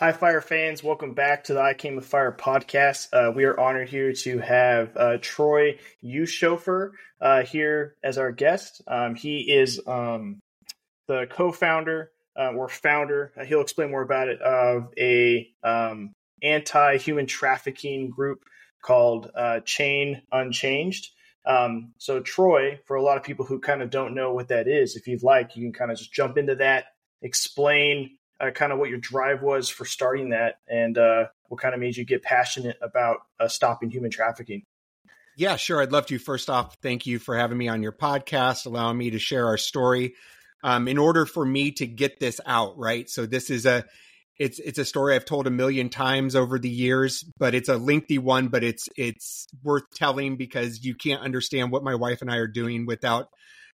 Hi, Fire fans. Welcome back to the I Came with Fire podcast. Uh, we are honored here to have uh, Troy Ulshoeffer uh, here as our guest. Um, he is um, the co founder uh, or founder, uh, he'll explain more about it, of a um, anti human trafficking group called uh, Change Unchained. Um, so, Troy, for a lot of people who kind of don't know what that is, if you'd like, you can kind of just jump into that, explain uh, kind of what your drive was for starting that and uh, what kind of made you get passionate about uh, stopping human trafficking. Yeah, sure. I'd love to. First off, thank you for having me on your podcast, allowing me to share our story. Um, in order for me to get this out, right? So this is a it's it's a story I've told a million times over the years, but it's a lengthy one, but it's it's worth telling because you can't understand what my wife and I are doing without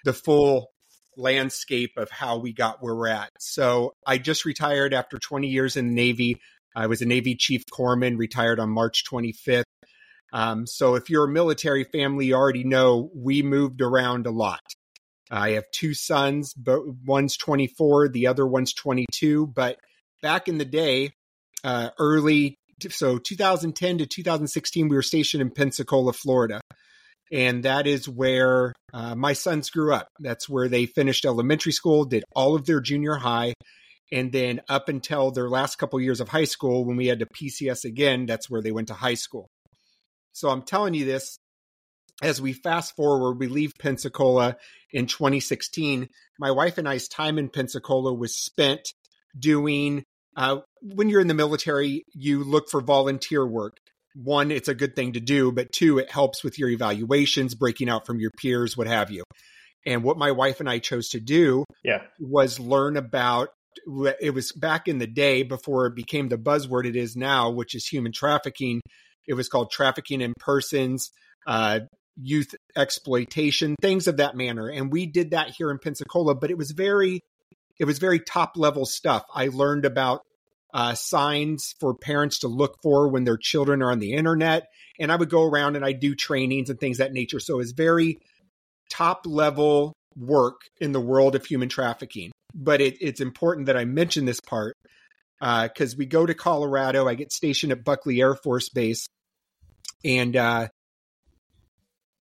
the full landscape of how we got where we're at. So I just retired after 20 years in the Navy. I was a Navy Chief Corpsman, retired on March 25th. Um, so if you're a military family, you already know we moved around a lot. I have two sons, but one's 24, the other one's 22. But back in the day, uh, early, so 2010 to 2016, we were stationed in Pensacola, Florida and that is where uh, my sons grew up. That's where they finished elementary school, did all of their junior high, and then up until their last couple years of high school, when we had to PCS again, that's where they went to high school. So I'm telling you this as we fast forward, we leave Pensacola in 2016. My wife and I's time in Pensacola was spent doing. Uh, when you're in the military, you look for volunteer work one, it's a good thing to do, but two, it helps with your evaluations, breaking out from your peers, what have you. And what my wife and I chose to do yeah. was learn about it was back in the day before it became the buzzword it is now, which is human trafficking. It was called trafficking in persons, uh, youth exploitation, things of that manner. And we did that here in Pensacola, but it was very, it was very top level stuff. I learned about uh, signs for parents to look for when their children are on the internet. And I would go around and I do trainings and things that nature. So it's very top level work in the world of human trafficking. But it, it's important that I mention this part because uh, we go to Colorado. I get stationed at Buckley Air Force Base, and uh,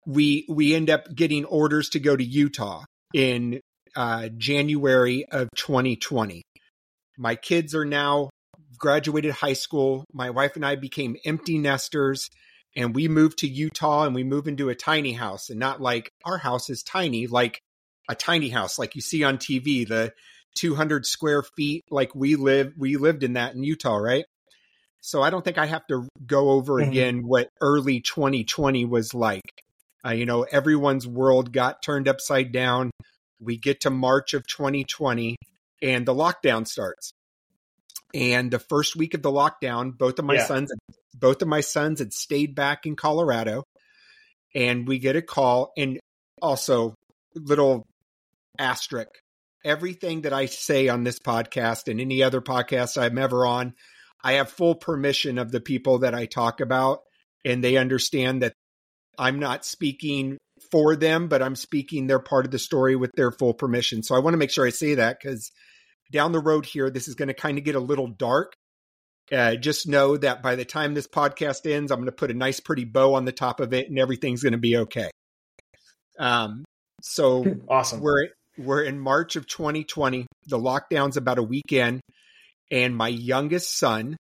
we we end up getting orders to go to Utah in uh, January of 2020. My kids are now graduated high school, my wife and I became empty nesters and we moved to Utah and we moved into a tiny house and not like our house is tiny, like a tiny house like you see on TV, the 200 square feet like we live we lived in that in Utah, right? So I don't think I have to go over mm-hmm. again what early 2020 was like. Uh, you know, everyone's world got turned upside down. We get to March of 2020 and the lockdown starts. And the first week of the lockdown, both of my yeah. sons, both of my sons had stayed back in Colorado, and we get a call. And also, little asterisk: everything that I say on this podcast and any other podcast I'm ever on, I have full permission of the people that I talk about, and they understand that I'm not speaking for them, but I'm speaking their part of the story with their full permission. So I want to make sure I say that because down the road here, this is going to kind of get a little dark. Uh, just know that by the time this podcast ends, I'm going to put a nice, pretty bow on the top of it, and everything's going to be okay. Um, so awesome. We're we're in March of 2020. The lockdown's about a weekend, and my youngest son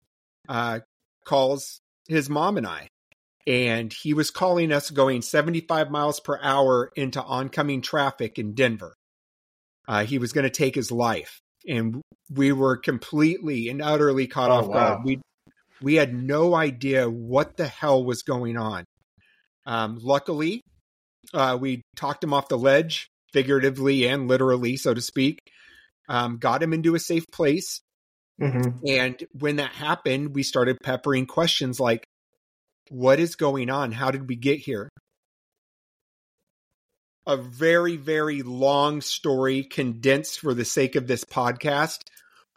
uh, calls his mom and I, and he was calling us going 75 miles per hour into oncoming traffic in Denver. Uh, he was going to take his life and we were completely and utterly caught oh, off guard. We we had no idea what the hell was going on. Um, luckily, uh, we talked him off the ledge, figuratively and literally, so to speak. Um, got him into a safe place. Mm-hmm. And when that happened, we started peppering questions like, "What is going on? How did we get here? A very, very long story condensed for the sake of this podcast.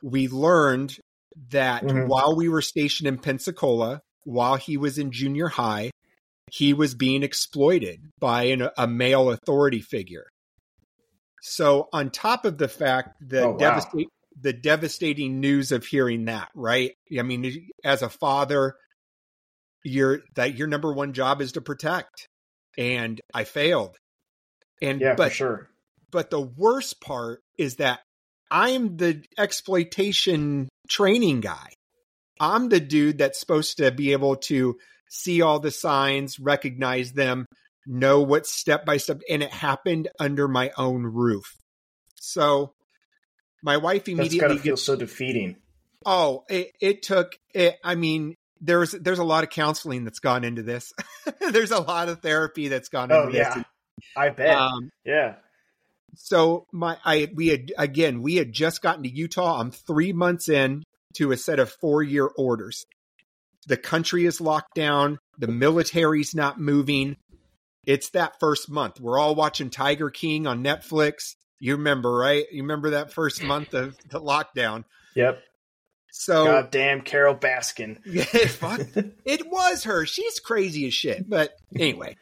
We learned that mm-hmm. while we were stationed in Pensacola, while he was in junior high, he was being exploited by an, a male authority figure. So, on top of the fact, the, oh, wow. the devastating news of hearing that, right? I mean, as a father, your that your number one job is to protect, and I failed. And yeah, but for sure. but the worst part is that I'm the exploitation training guy. I'm the dude that's supposed to be able to see all the signs, recognize them, know what step by step, and it happened under my own roof. So my wife That's immediately gotta feel so defeating. oh, it, it took it. I mean, there's there's a lot of counseling that's gone into this. there's a lot of therapy that's gone Oh into yeah, this. I bet. Um, yeah. so my I we had again we had just gotten to Utah. I'm three months in to a set of four year orders. The country is locked down. The military's not moving. It's that first month. We're all watching Tiger King on Netflix. You remember, right? You remember that first month of the lockdown. Yep. So Goddamn Carole Baskin. it was her. She's crazy as shit. But anyway,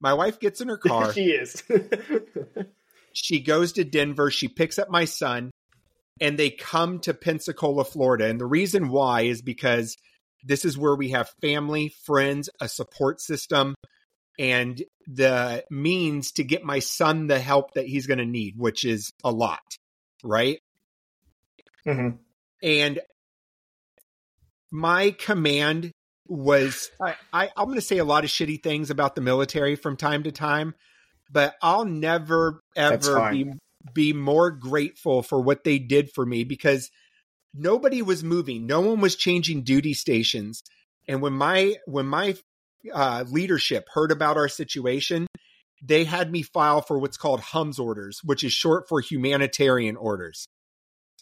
my wife gets in her car. she is. she goes to Denver. She picks up my son, and they come to Pensacola, Florida. And the reason why is because this is where we have family, friends, a support system, and the means to get my son the help that he's going to need, which is a lot, right? hmm And my command was I, I I'm going to say a lot of shitty things about the military from time to time, but I'll never ever be be more grateful for what they did for me because nobody was moving, no one was changing duty stations, and when my when my uh, leadership heard about our situation, they had me file for what's called HUMS orders, which is short for humanitarian orders.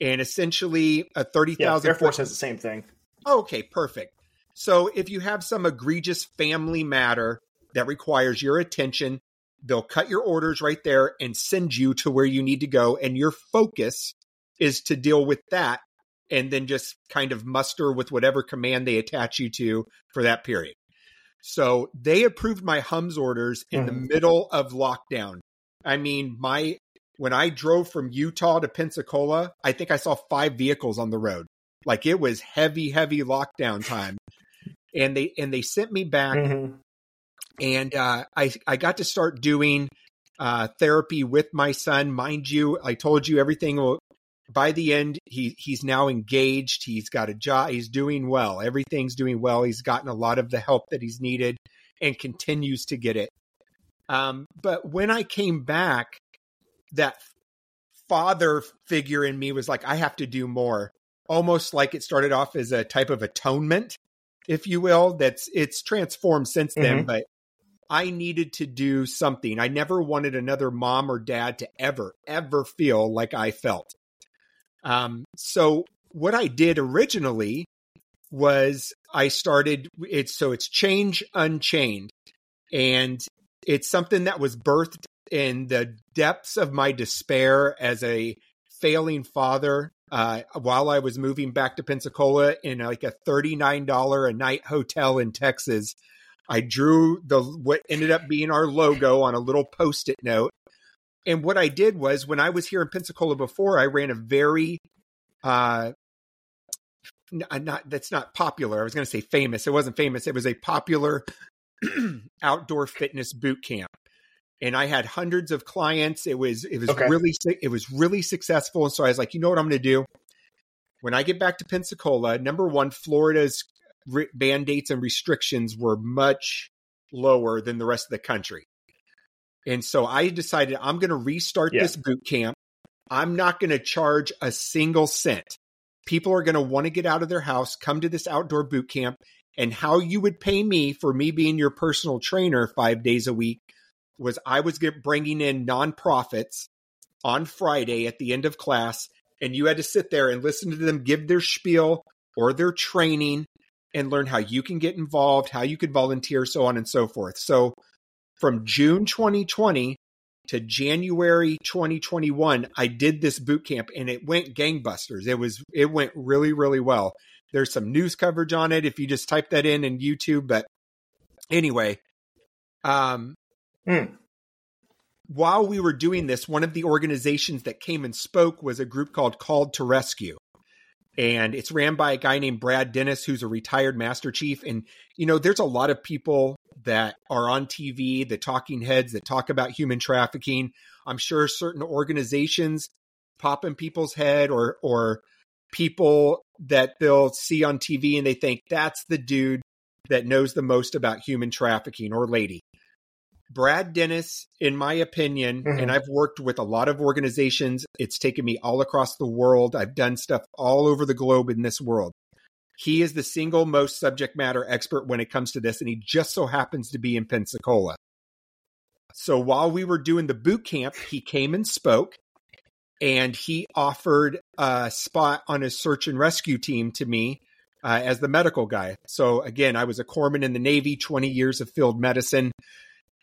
And essentially, a 30,000 Yeah, Air Force has the same thing. Okay, perfect. So if you have some egregious family matter that requires your attention, they'll cut your orders right there and send you to where you need to go. And your focus is to deal with that and then just kind of muster with whatever command they attach you to for that period. So they approved my HUMS orders in the mm-hmm. middle of lockdown. I mean, my when I drove from Utah to Pensacola, I think I saw five vehicles on the road. Like it was heavy, heavy lockdown time. And they and they sent me back Mhm. and uh, I I got to start doing uh, therapy with my son. Mind you, I told you everything. Will, by the end, he he's now engaged. He's got a job. He's doing well. Everything's doing well. He's gotten a lot of the help that he's needed and continues to get it. Um, but when I came back, that father figure in me was like, I have to do more. Almost like it started off as a type of atonement, if you will. That's it's transformed since then, Mhm. but I needed to do something. I never wanted another mom or dad to ever, ever feel like I felt. Um, so what I did originally was I started it's so it's change unchained and it's something that was birthed in the depths of my despair as a failing father uh, while I was moving back to Pensacola in like a $39 a night hotel in Texas. I drew the what ended up being our logo on a little post-it note. And what I did was when I was here in Pensacola before, I ran a very uh not that's not popular. I was going to say famous. It wasn't famous. It was a popular outdoor fitness boot camp. And I had hundreds of clients. It was it was Okay. really it was really successful. And so I was like, you know what I'm going to do? When I get back to Pensacola, number one, Florida's re- mandates and restrictions were much lower than the rest of the country. And so I decided I'm going to restart Yeah. this boot camp. I'm not going to charge a single cent. People are going to want to get out of their house, come to this outdoor boot camp, and how you would pay me for me being your personal trainer five days a week was I was bringing in nonprofits on Friday at the end of class, and you had to sit there and listen to them give their spiel or their training and learn how you can get involved, how you could volunteer, so on and so forth. So from June 2020 to January 2021, I did this boot camp and it went gangbusters. It was it went really really well. There's some news coverage on it if you just type that in in YouTube, but anyway, um Hmm. while we were doing this, one of the organizations that came and spoke was a group called Called to Rescue. And it's ran by a guy named Brad Dennis, who's a retired Master Chief. And, you know, there's a lot of people that are on TV, the talking heads that talk about human trafficking. I'm sure certain organizations pop in people's head or, or people that they'll see on TV and they think that's the dude that knows the most about human trafficking or lady. Brad Dennis, in my opinion, mm-hmm. and I've worked with a lot of organizations. It's taken me all across the world. I've done stuff all over the globe in this world. He is the single most subject matter expert when it comes to this, and he just so happens to be in Pensacola. So while we were doing the boot camp, he came and spoke, and he offered a spot on his search and rescue team to me uh, as the medical guy. So again, I was a corpsman in the Navy, 20 years of field medicine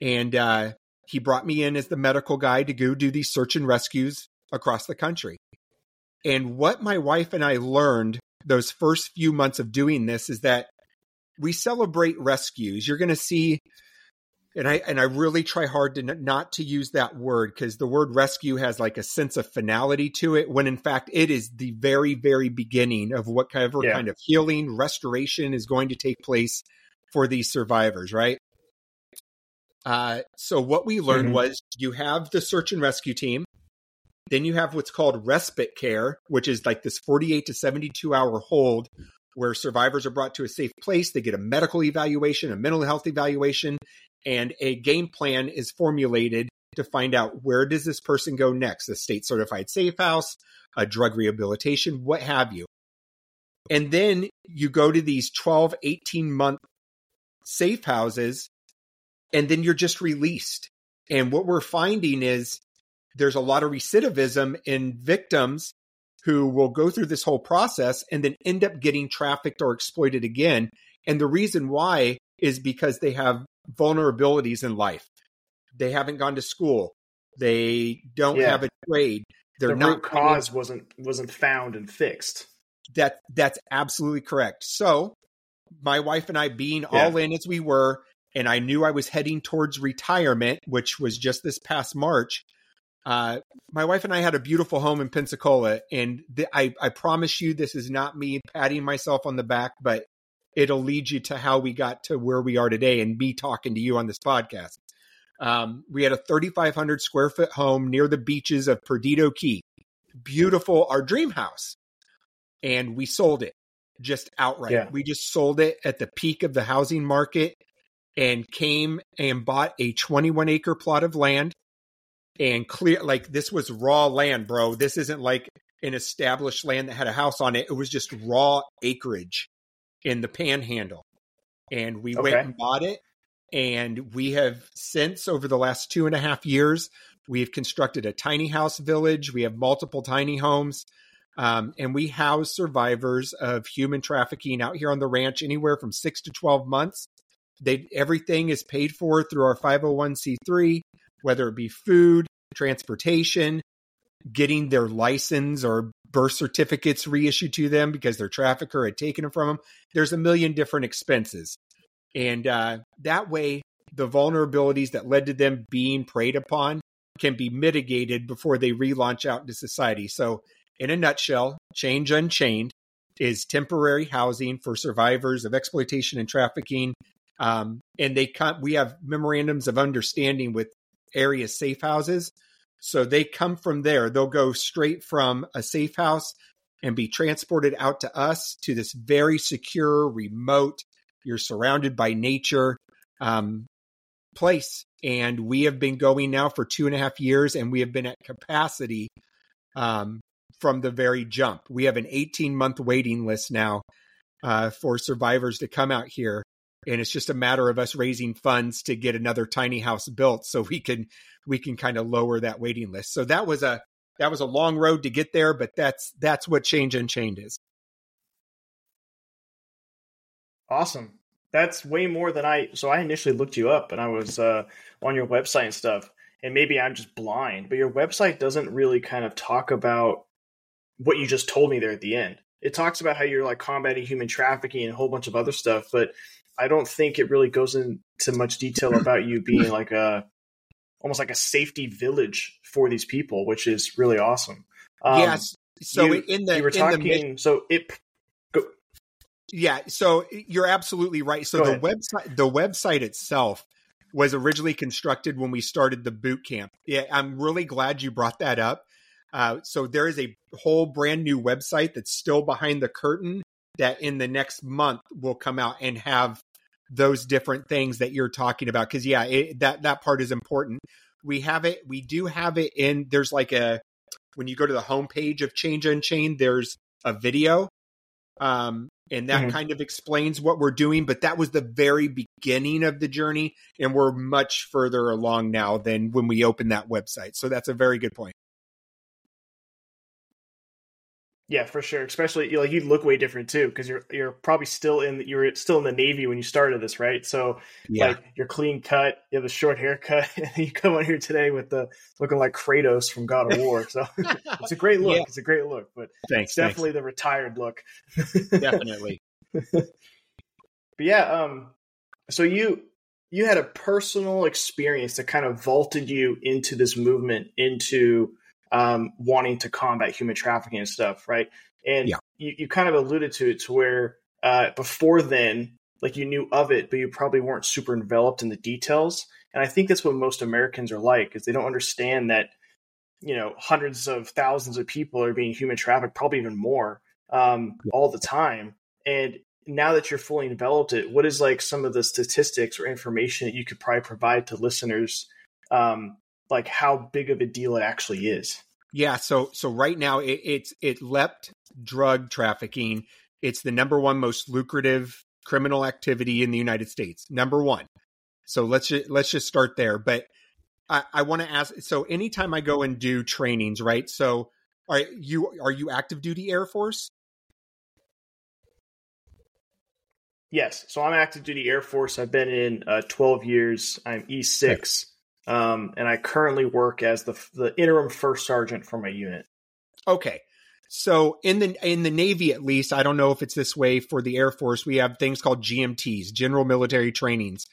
and uh, he brought me in as the medical guy to go do these search and rescues across the country. And what my wife and I learned those first few months of doing this is that we celebrate rescues. You're going to see and I and I really try hard to n- not to use that word because the word rescue has like a sense of finality to it when in fact it is the very very beginning of whatever yeah. kind of healing restoration is going to take place for these survivors right uh, so what we learned mm-hmm. was you have the search and rescue team. Then you have what's called respite care, which is like this 48 to 72 hour hold where survivors are brought to a safe place. They get a medical evaluation, a mental health evaluation, and a game plan is formulated to find out where does this person go next, a state certified safe house, a drug rehabilitation, what have you. And then you go to these 12, 18 month safe houses and then you're just released. And what we're finding is there's a lot of recidivism in victims who will go through this whole process and then end up getting trafficked or exploited again. And the reason why is because they have vulnerabilities in life. They haven't gone to school. They don't yeah. have a trade. They're the not root cause wasn't wasn't found and fixed. That that's absolutely correct. So my wife and I being yeah. all in as we were, and I knew I was heading towards retirement, which was just this past March. Uh, my wife and I had a beautiful home in Pensacola, and the, I, I promise you, this is not me patting myself on the back, but it'll lead you to how we got to where we are today and me talking to you on this podcast. Um, we had a 3,500 square foot home near the beaches of Perdido Key. Beautiful, our dream house. And we sold it just outright. Yeah. We just sold it at the peak of the housing market and came and bought a 21 acre plot of land and clear like this was raw land, bro. This isn't like an established land that had a house on it. It was just raw acreage in the panhandle. And we okay. went and bought it. And we have since, over the last two and a half years, we've constructed a tiny house village. We have multiple tiny homes. Um, and we house survivors of human trafficking out here on the ranch anywhere from six to 12 months they everything is paid for through our 501c3, whether it be food, transportation, getting their license or birth certificates reissued to them because their trafficker had taken them from them. There's a million different expenses. And uh, that way, the vulnerabilities that led to them being preyed upon can be mitigated before they relaunch out into society. So, in a nutshell, Change Unchained is temporary housing for survivors of exploitation and trafficking um, and they come, we have memorandums of understanding with area safe houses. So they come from there. They'll go straight from a safe house and be transported out to us to this very secure, remote, you're surrounded by nature um, place. And we have been going now for two and a half years, and we have been at capacity um, from the very jump. We have an 18 month waiting list now uh, for survivors to come out here and it's just a matter of us raising funds to get another tiny house built so we can we can kind of lower that waiting list. So that was a that was a long road to get there but that's that's what change unchained is. Awesome. That's way more than i so i initially looked you up and i was uh, on your website and stuff and maybe i'm just blind but your website doesn't really kind of talk about what you just told me there at the end. It talks about how you're like combating human trafficking and a whole bunch of other stuff but I don't think it really goes into much detail about you being like a almost like a safety village for these people, which is really awesome. Um, yes. So you, in the you were talking, the, so it. Go. Yeah, so you're absolutely right. So Go the ahead. website, the website itself was originally constructed when we started the boot camp. Yeah, I'm really glad you brought that up. Uh, so there is a whole brand new website that's still behind the curtain that in the next month will come out and have those different things that you're talking about. Because yeah, it, that that part is important. We have it. We do have it in. There's like a when you go to the homepage of Change Unchained, there's a video, um, and that Mhm. kind of explains what we're doing. But that was the very beginning of the journey, and we're much further along now than when we opened that website. So that's a very good point. Yeah, for sure. Especially like you look way different too because you're you're probably still in you were still in the Navy when you started this, right? So Yeah. like you're clean cut, you have a short haircut, and you come on here today with the looking like Kratos from God of War. So it's a great look. Yeah. It's a great look, but thanks. it's definitely the retired look. definitely. But yeah, um, so you you had a personal experience that kind of vaulted you into this movement, into um, wanting to combat human trafficking and stuff, right? And Yeah. you, you kind of alluded to it to where uh, before then, like you knew of it, but you probably weren't super enveloped in the details. And I think that's what most Americans are like, is they don't understand that you know hundreds of thousands of people are being human trafficked, probably even more, um, all the time. And now that you're fully enveloped it, what is like some of the statistics or information that you could probably provide to listeners, um, like how big of a deal it actually is? Yeah, so so right now it, it's it leapt drug trafficking. It's the number one most lucrative criminal activity in the United States. Number one. So let's just, let's just start there. But I, I want to ask. So anytime I go and do trainings, right? So are you are you active duty Air Force? Yes. So I'm active duty Air Force. I've been in uh, 12 years. I'm E6. Um, and I currently work as the, the interim first sergeant for my unit. Okay. So in the in the Navy at least, I don't know if it's this way for the Air Force, we have things called GMTs, general military trainings,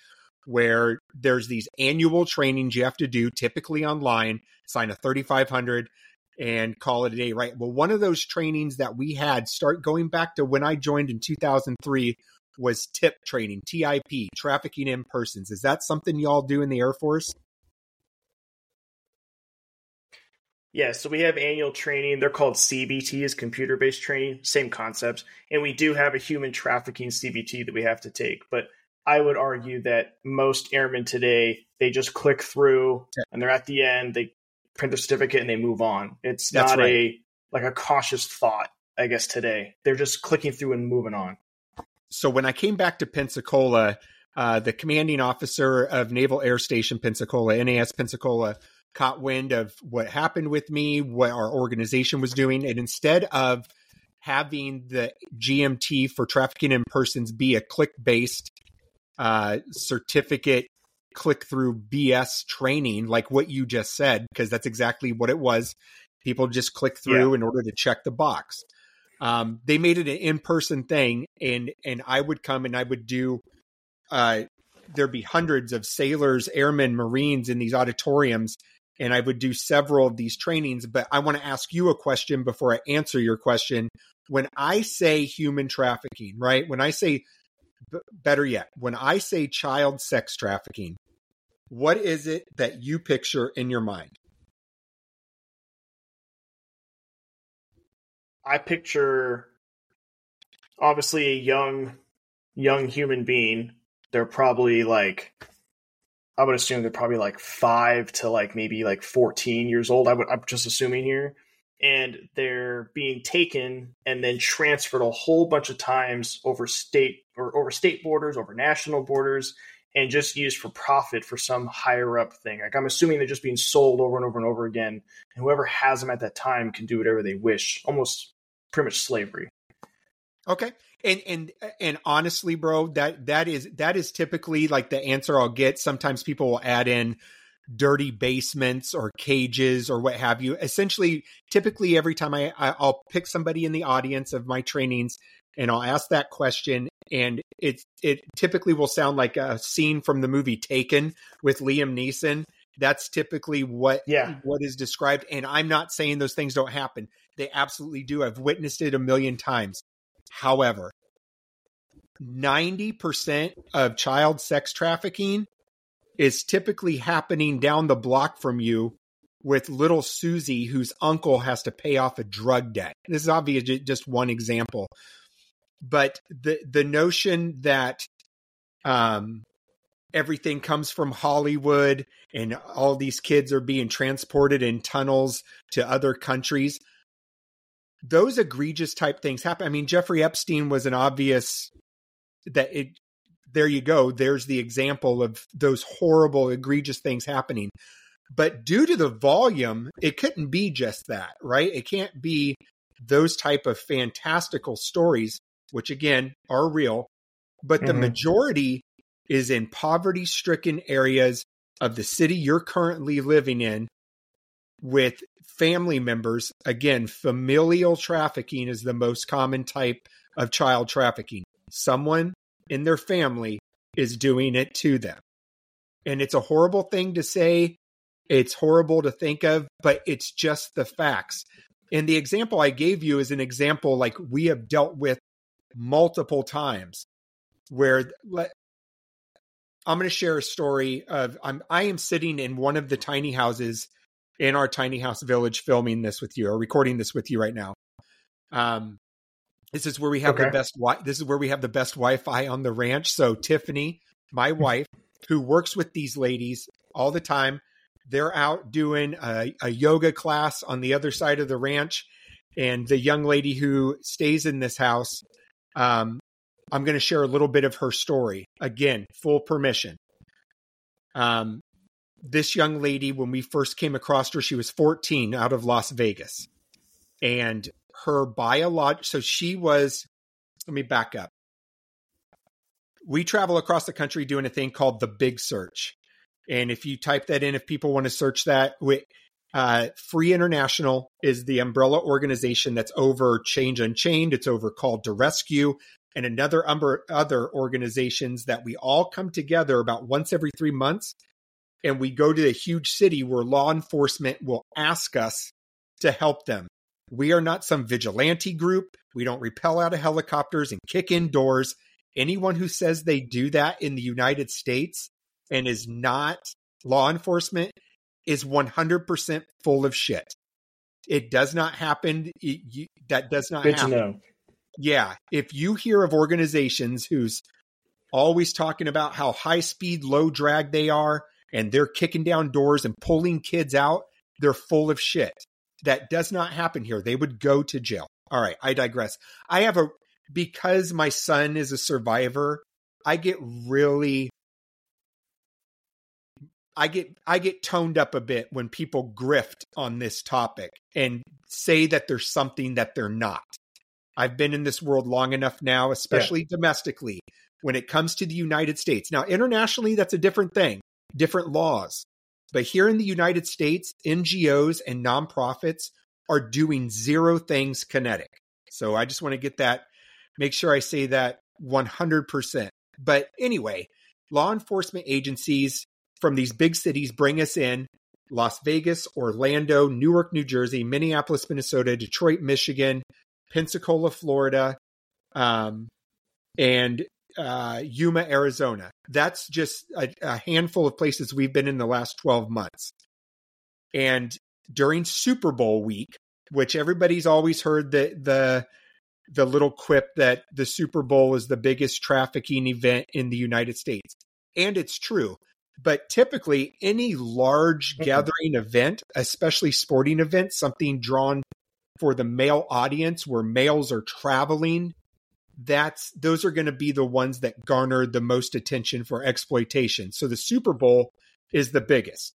where there's these annual trainings you have to do typically online, sign a 3500 and call it a day, right? Well, one of those trainings that we had start going back to when I joined in 2003 was TIP training, TIP, trafficking in persons. Is that something y'all do in the Air Force? Yeah, so we have annual training. They're called CBTs, computer based training, same concepts. And we do have a human trafficking CBT that we have to take. But I would argue that most airmen today, they just click through and they're at the end, they print the certificate and they move on. It's That's not right. a like a cautious thought, I guess, today. They're just clicking through and moving on. so when I came back to Pensacola, uh, the commanding officer of Naval Air Station Pensacola, NAS Pensacola, caught wind of what happened with me, what our organization was doing, and instead of having the GMT for trafficking in persons be a click based uh, certificate click through BS training, like what you just said, because that's exactly what it was. People just click through in order to check the box. Um, they made it an in person thing, and and I would come and I would do. Uh, there'd be hundreds of sailors, airmen, marines in these auditoriums, and I would do several of these trainings. But I want to ask you a question before I answer your question. When I say human trafficking, right? When I say, b- better yet, when I say child sex trafficking, what is it that you picture in your mind? I picture obviously a young young human being. They're probably like I would assume they're probably like five to like maybe like fourteen years old. I would I'm just assuming here. And they're being taken and then transferred a whole bunch of times over state or over state borders, over national borders, and just used for profit for some higher up thing. Like I'm assuming they're just being sold over and over and over again. And whoever has them at that time can do whatever they wish. Almost pretty much slavery. Okay. And and and honestly, bro, that that is that is typically like the answer I'll get. Sometimes people will add in dirty basements or cages or what have you. Essentially, typically every time I, I I'll pick somebody in the audience of my trainings and I'll ask that question, and it it typically will sound like a scene from the movie Taken with Liam Neeson. That's typically what Yeah. what is described. And I'm not saying those things don't happen. They absolutely do. I've witnessed it a million times. However, 90% of child sex trafficking is typically happening down the block from you with little Susie, whose uncle has to pay off a drug debt. This is obviously just one example, but the the notion that um, everything comes from Hollywood and all these kids are being transported in tunnels to other countries. Those egregious type things happen. I mean, Jeffrey Epstein was an obvious that it there you go. There's the example of those horrible, egregious things happening. But due to the volume, it couldn't be just that, right? It can't be those type of fantastical stories, which again are real, but the Mhm. majority is in poverty stricken areas of the city you're currently living in with family members. Again, familial trafficking is the most common type of child trafficking. Someone in their family is doing it to them. And it's a horrible thing to say. It's horrible to think of, but it's just the facts. And the example I gave you is an example like we have dealt with multiple times where let, I'm going to share a story of I'm I am sitting in one of the tiny houses in our tiny house village filming this with you or recording this with you right now. Um this is where we have the best wi- this is where we have the best Wi-Fi on the ranch. So Tiffany, my wife, who works with these ladies all the time, they're out doing a, a yoga class on the other side of the ranch and the young lady who stays in this house um, I'm going to share a little bit of her story. Again, full permission. Um, this young lady, when we first came across her, she was 14 out of Las Vegas. And her biolog so she was, let me back up. We travel across the country doing a thing called the Big Search. And if you type that in, if people want to search that, uh, Free International is the umbrella organization that's over Change Unchained. It's over Called to Rescue and another other organizations that we all come together about once every three months. And we go to a huge city where law enforcement will ask us to help them. We are not some vigilante group. We don't repel out of helicopters and kick in doors. Anyone who says they do that in the United States and is not law enforcement is 100% full of shit. It does not happen. It- you- that does not Good to happen know. yeah, if you hear of organizations who's always talking about how high speed, low drag they are, and they're kicking down doors and pulling kids out, they're full of shit. That does not happen here. They would go to jail. All right, I digress. I have a because my son is a survivor, I get really I get I get toned up a bit when people grift on this topic and say that there's something that they're not. I've been in this world long enough now, especially domestically, when it comes to the United States. Now, internationally, that's a different thing, different laws. But here in the United States, NGOs and nonprofits are doing zero things kinetic. So I just want to get that, make sure I say that 100%. But anyway, law enforcement agencies from these big cities bring us in Las Vegas, Orlando, Newark, New Jersey, Minneapolis, Minnesota, Detroit, Michigan, Pensacola, Florida, um, and uh, Yuma, Arizona. That's just a, a handful of places we've been in the last 12 months. And during Super Bowl week, which everybody's always heard the the the little quip that the Super Bowl is the biggest trafficking event in the United States. And it's true. But typically any large Mhm. gathering event, especially sporting events, something drawn for the male audience where males are traveling, that's those are going to be the ones that garner the most attention for exploitation. So the Super Bowl is the biggest.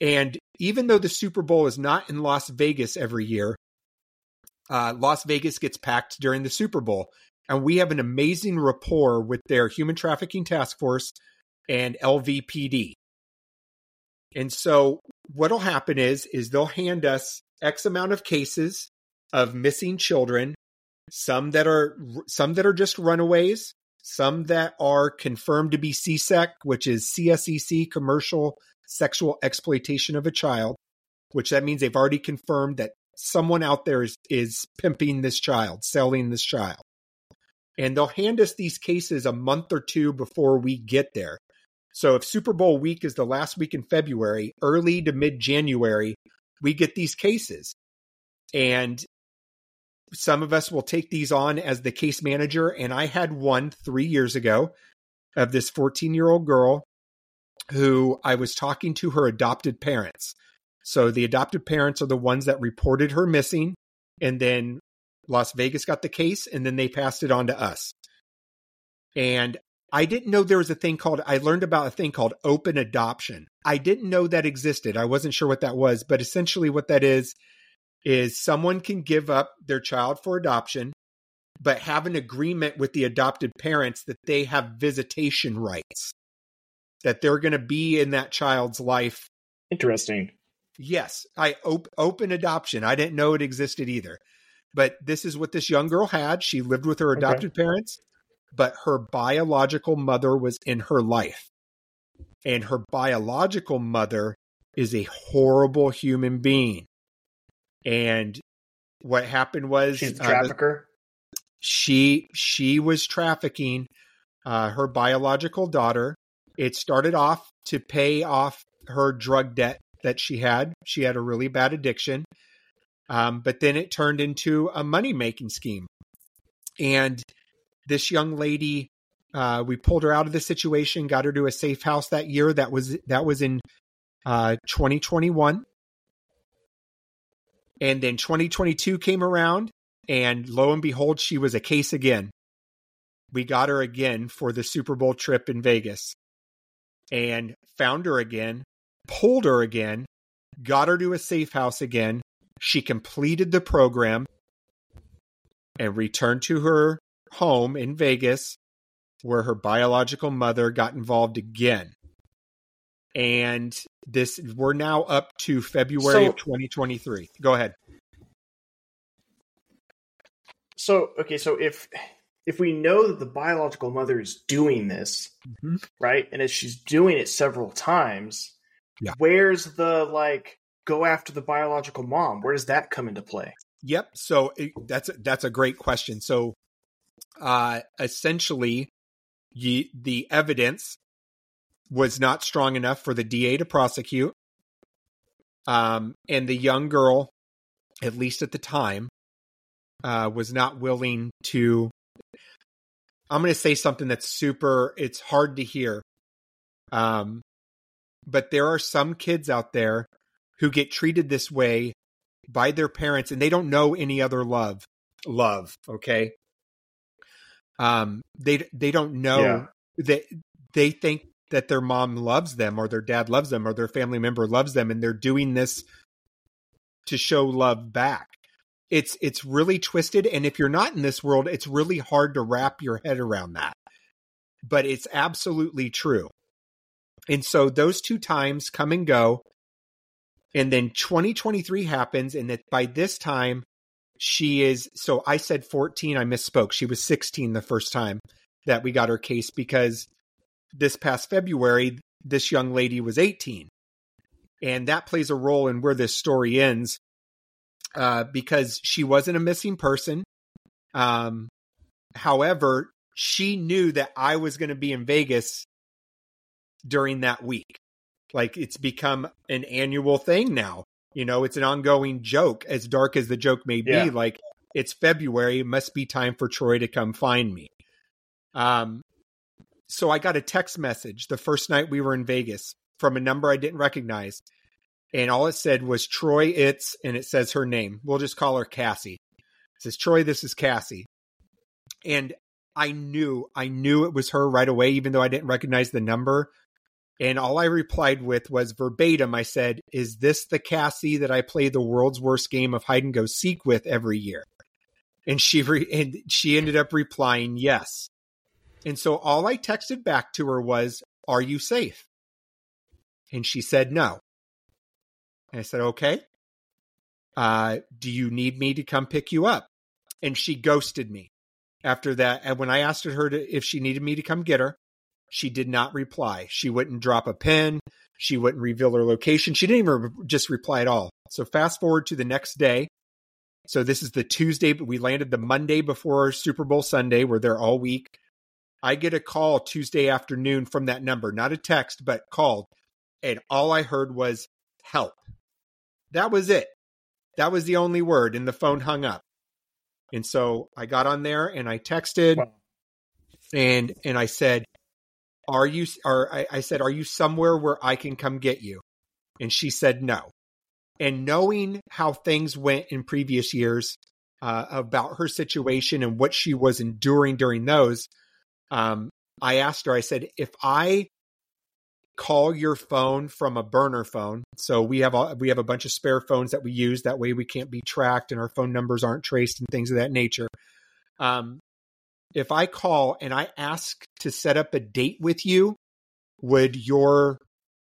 And even though the Super Bowl is not in Las Vegas every year, uh, Las Vegas gets packed during the Super Bowl. And we have an amazing rapport with their human trafficking task force and LVPD. And so what'll happen is is they'll hand us X amount of cases of missing children, some that are some that are just runaways, some that are confirmed to be CSEC, which is CSEC commercial sexual exploitation of a child, which that means they've already confirmed that someone out there is, is pimping this child, selling this child. And they'll hand us these cases a month or two before we get there. So if Super Bowl week is the last week in February, early to mid January, we get these cases. And some of us will take these on as the case manager. And I had one three years ago of this 14 year old girl who I was talking to her adopted parents. So the adopted parents are the ones that reported her missing. And then Las Vegas got the case and then they passed it on to us. And I didn't know there was a thing called, I learned about a thing called open adoption. I didn't know that existed. I wasn't sure what that was, but essentially what that is, is someone can give up their child for adoption, but have an agreement with the adopted parents that they have visitation rights, that they're going to be in that child's life. Interesting. Yes, I op- open adoption. I didn't know it existed either. But this is what this young girl had. She lived with her adopted okay. parents, but her biological mother was in her life. And her biological mother is a horrible human being. And what happened was she's a trafficker. Uh, she she was trafficking uh, her biological daughter. It started off to pay off her drug debt that she had. She had a really bad addiction. Um, but then it turned into a money making scheme. And this young lady, uh, we pulled her out of the situation, got her to a safe house that year. That was that was in uh, 2021. And then 2022 came around, and lo and behold, she was a case again. We got her again for the Super Bowl trip in Vegas and found her again, pulled her again, got her to a safe house again. She completed the program and returned to her home in Vegas where her biological mother got involved again. And this we're now up to February so, of 2023. Go ahead. So, okay, so if if we know that the biological mother is doing this, mm-hmm. right? And as she's doing it several times, yeah. where's the like go after the biological mom? Where does that come into play? Yep. So it, that's that's a great question. So uh essentially ye, the evidence was not strong enough for the DA to prosecute. Um, and the young girl, at least at the time, uh, was not willing to. I'm going to say something that's super. It's hard to hear. Um, but there are some kids out there who get treated this way by their parents, and they don't know any other love. Love, okay. Um, they they don't know yeah. they they think that their mom loves them or their dad loves them or their family member loves them and they're doing this to show love back. It's it's really twisted. And if you're not in this world it's really hard to wrap your head around that. But it's absolutely true. And so those two times come and go. And then 2023 happens and that by this time she is so i said 14 i misspoke. She was 16 the first time that we got her case because this past February, this young lady was 18. And that plays a role in where this story ends uh, because she wasn't a missing person. Um, however, she knew that I was going to be in Vegas during that week. Like it's become an annual thing now. You know, it's an ongoing joke, as dark as the joke may be. Yeah. Like it's February, it must be time for Troy to come find me. Um, so I got a text message the first night we were in Vegas from a number I didn't recognize. And all it said was Troy It's, and it says her name. We'll just call her Cassie. It says, Troy, this is Cassie. And I knew, I knew it was her right away, even though I didn't recognize the number. And all I replied with was verbatim, I said, Is this the Cassie that I play the world's worst game of hide and go seek with every year? And she re- and she ended up replying, Yes. And so all I texted back to her was, Are you safe? And she said, No. And I said, Okay. Uh, do you need me to come pick you up? And she ghosted me after that. And when I asked her to, if she needed me to come get her, She did not reply. She wouldn't drop a pin. She wouldn't reveal her location. She didn't even just reply at all. So fast forward to the next day. So this is the Tuesday, but we landed the Monday before Super Bowl Sunday. We're there all week. I get a call Tuesday afternoon from that number, not a text, but called. And all I heard was help. That was it. That was the only word, and the phone hung up. And so I got on there and I texted wow. and and I said, Are you or I, I said, Are you somewhere where I can come get you? And she said no. And knowing how things went in previous years uh, about her situation and what she was enduring during those, um, I asked her, I said, if I call your phone from a burner phone. So we have a, we have a bunch of spare phones that we use. That way we can't be tracked and our phone numbers aren't traced and things of that nature. Um, if I call and I ask to set up a date with you, would your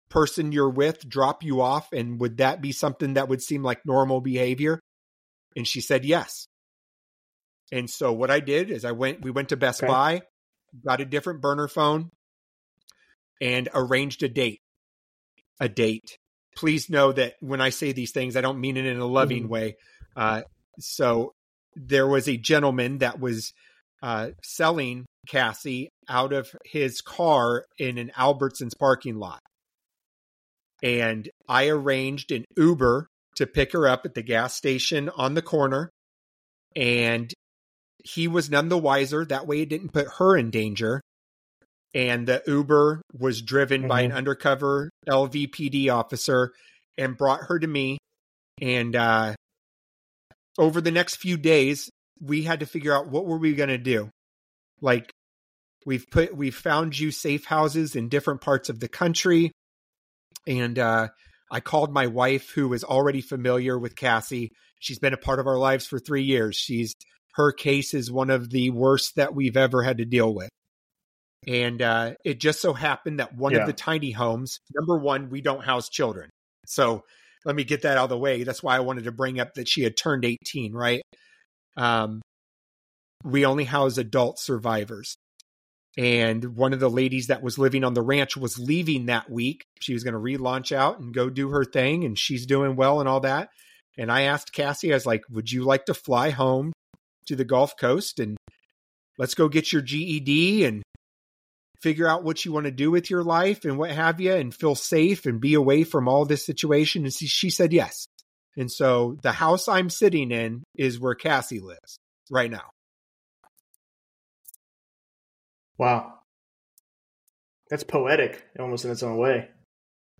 person you're with drop you off? And would that be something that would seem like normal behavior? And she said yes. And so what I did is I went, we went to Best okay. Buy, got a different burner phone, and arranged a date. A date. Please know that when I say these things, I don't mean it in a loving mm-hmm. way. Uh, so there was a gentleman that was uh, selling Cassie out of his car in an Albertsons parking lot. And I arranged an Uber to pick her up at the gas station on the corner. And he was none the wiser. That way, it didn't put her in danger and the Uber was driven mm-hmm. by an mm-hmm. undercover LVPD officer and brought her to me. And uh, over the next few days, we had to figure out what were we going to do. Like we've put, we've found you safe houses in different parts of the country, and uh, I called my wife, who was already familiar with Cassie. She's been a part of our lives for three years. She's her case is one of the worst that we've ever had to deal with. And uh, it just so happened that one yeah. of the tiny homes, number one, we don't house children. So let me get that out of the way. That's why I wanted to bring up that she had turned 18, right? Um, we only house adult survivors. And one of the ladies that was living on the ranch was leaving that week. She was going to relaunch out and go do her thing, and she's doing well and all that. And I asked Cassie, I was like, Would you like to fly home to the Gulf Coast and let's go get your GED and figure out what you want to do with your life and what have you and feel safe and be away from all this situation? And she said yes. And so the house I'm sitting in is where Cassie lives right now. Wow. That's poetic almost in its own way.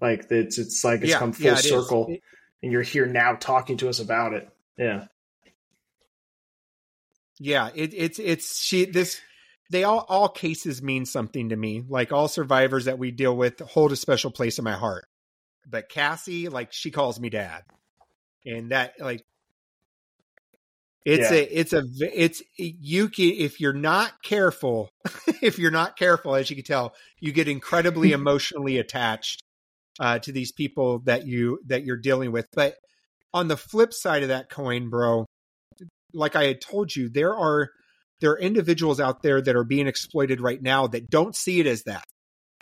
Like it's it's like it's yeah, come full yeah, circle and you're here now talking to us about it. Yeah. Yeah, it, it's it's she this they all all cases mean something to me. Like all survivors that we deal with hold a special place in my heart. But Cassie, like she calls me dad, and that like it's yeah. a it's a it's you can if you're not careful, if you're not careful, as you can tell, you get incredibly emotionally attached uh, to these people that you that you're dealing with. But on the flip side of that coin, bro, like I had told you, there are there are individuals out there that are being exploited right now that don't see it as that.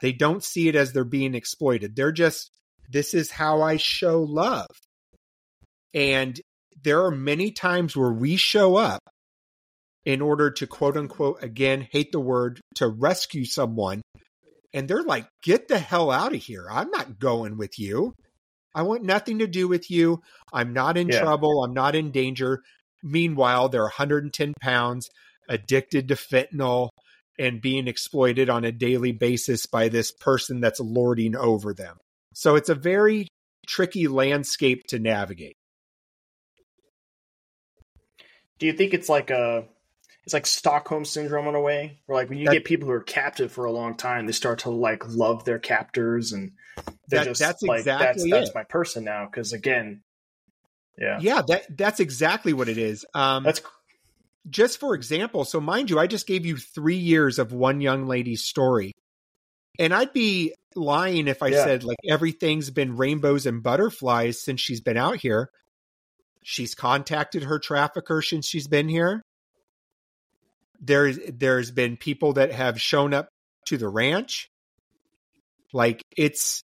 They don't see it as they're being exploited. They're just, this is how I show love. And there are many times where we show up in order to quote unquote, again, hate the word, to rescue someone. And they're like, get the hell out of here. I'm not going with you. I want nothing to do with you. I'm not in yeah. trouble. I'm not in danger. Meanwhile, they're 110 pounds addicted to fentanyl and being exploited on a daily basis by this person that's lording over them. So it's a very tricky landscape to navigate. Do you think it's like a it's like Stockholm syndrome in a way, where like when you that, get people who are captive for a long time, they start to like love their captors, and they're that, just that's like exactly that's, that's my person now. Because again, yeah, yeah, that that's exactly what it is. Um, that's just for example, so mind you, I just gave you three years of one young lady's story. And I'd be lying if I yeah. said like everything's been rainbows and butterflies since she's been out here. She's contacted her trafficker since she's been here. There's there's been people that have shown up to the ranch Like it's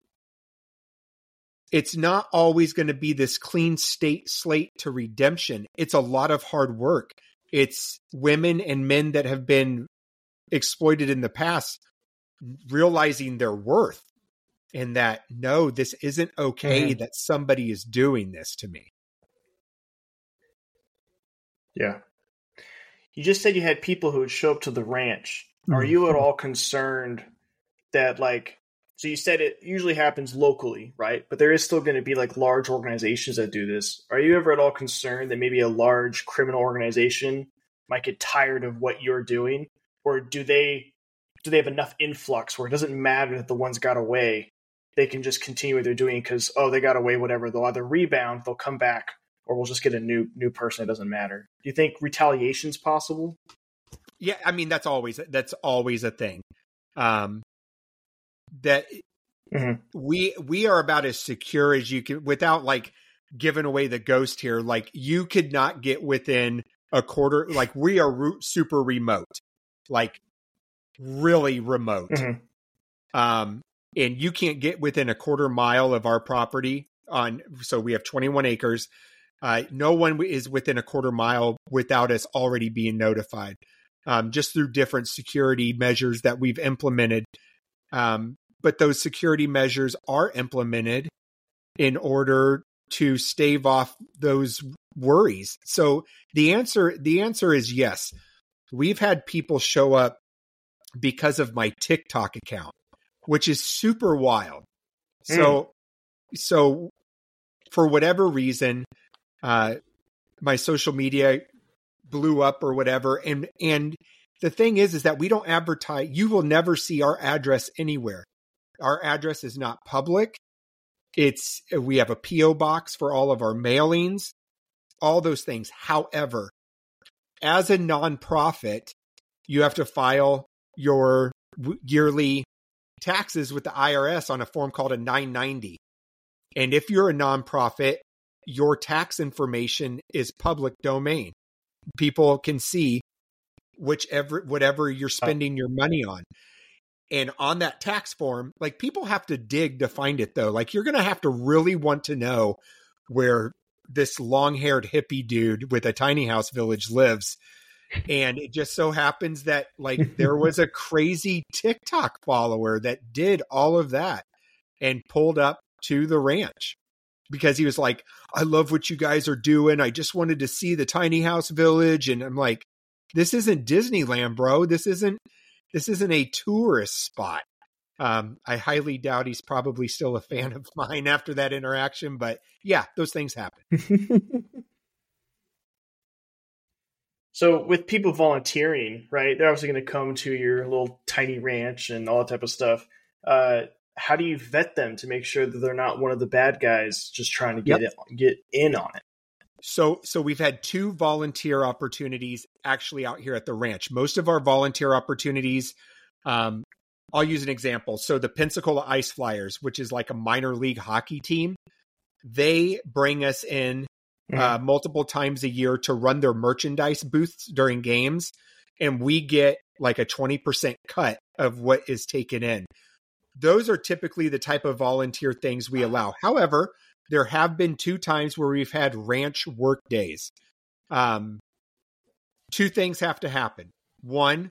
it's not always going to be this clean state slate to redemption. It's a lot of hard work. It's women and men that have been exploited in the past realizing their worth and that no, this isn't okay mm-hmm. that somebody is doing this to me. Yeah. You just said you had people who would show up to the ranch. Are mm-hmm. you at all concerned that like so you said it usually happens locally, right? But there is still going to be like large organizations that do this. Are you ever at all concerned that maybe a large criminal organization might get tired of what you're doing or do they do they have enough influx where it doesn't matter that the ones got away? They can just continue what they're doing because oh, they got away whatever. They'll either rebound, they'll come back or we'll just get a new new person. It doesn't matter. Do you think retaliation is possible? Yeah, I mean that's always that's always a thing. Um, that mm-hmm. we we are about as secure as you can without like giving away the ghost here. Like you could not get within a quarter. Like we are super remote, like really remote. Mm-hmm. Um, and you can't get within a quarter mile of our property on. So we have 21 acres. Uh, no one is within a quarter mile without us already being notified, um, just through different security measures that we've implemented. Um, but those security measures are implemented in order to stave off those worries. So the answer the answer is yes. We've had people show up because of my TikTok account, which is super wild. Mm. So so for whatever reason, uh, my social media blew up or whatever. And and the thing is, is that we don't advertise. You will never see our address anywhere. Our address is not public. It's we have a PO box for all of our mailings, all those things. However, as a nonprofit, you have to file your yearly taxes with the IRS on a form called a 990. And if you're a nonprofit, your tax information is public domain. People can see whichever whatever you're uh, spending your money on. And on that tax form, like people have to dig to find it though. Like you're going to have to really want to know where this long-haired hippie dude with a tiny house village lives. And it just so happens that like there was a crazy TikTok follower that did all of that and pulled up to the ranch because he was like, I love what you guys are doing. I just wanted to see the tiny house village. And I'm like, this isn't Disneyland, bro. This isn't this isn't a tourist spot. Um, I highly doubt he's probably still a fan of mine after that interaction, but yeah, those things happen. so, with people volunteering, right, they're obviously going to come to your little tiny ranch and all that type of stuff. Uh, how do you vet them to make sure that they're not one of the bad guys just trying to get yep. it, get in on it? So, so we've had two volunteer opportunities actually out here at the ranch. Most of our volunteer opportunities, um, I'll use an example. So, the Pensacola Ice Flyers, which is like a minor league hockey team, they bring us in mm-hmm. uh, multiple times a year to run their merchandise booths during games, and we get like a twenty percent cut of what is taken in. Those are typically the type of volunteer things we allow. However, there have been two times where we've had ranch work days. Um, two things have to happen. One,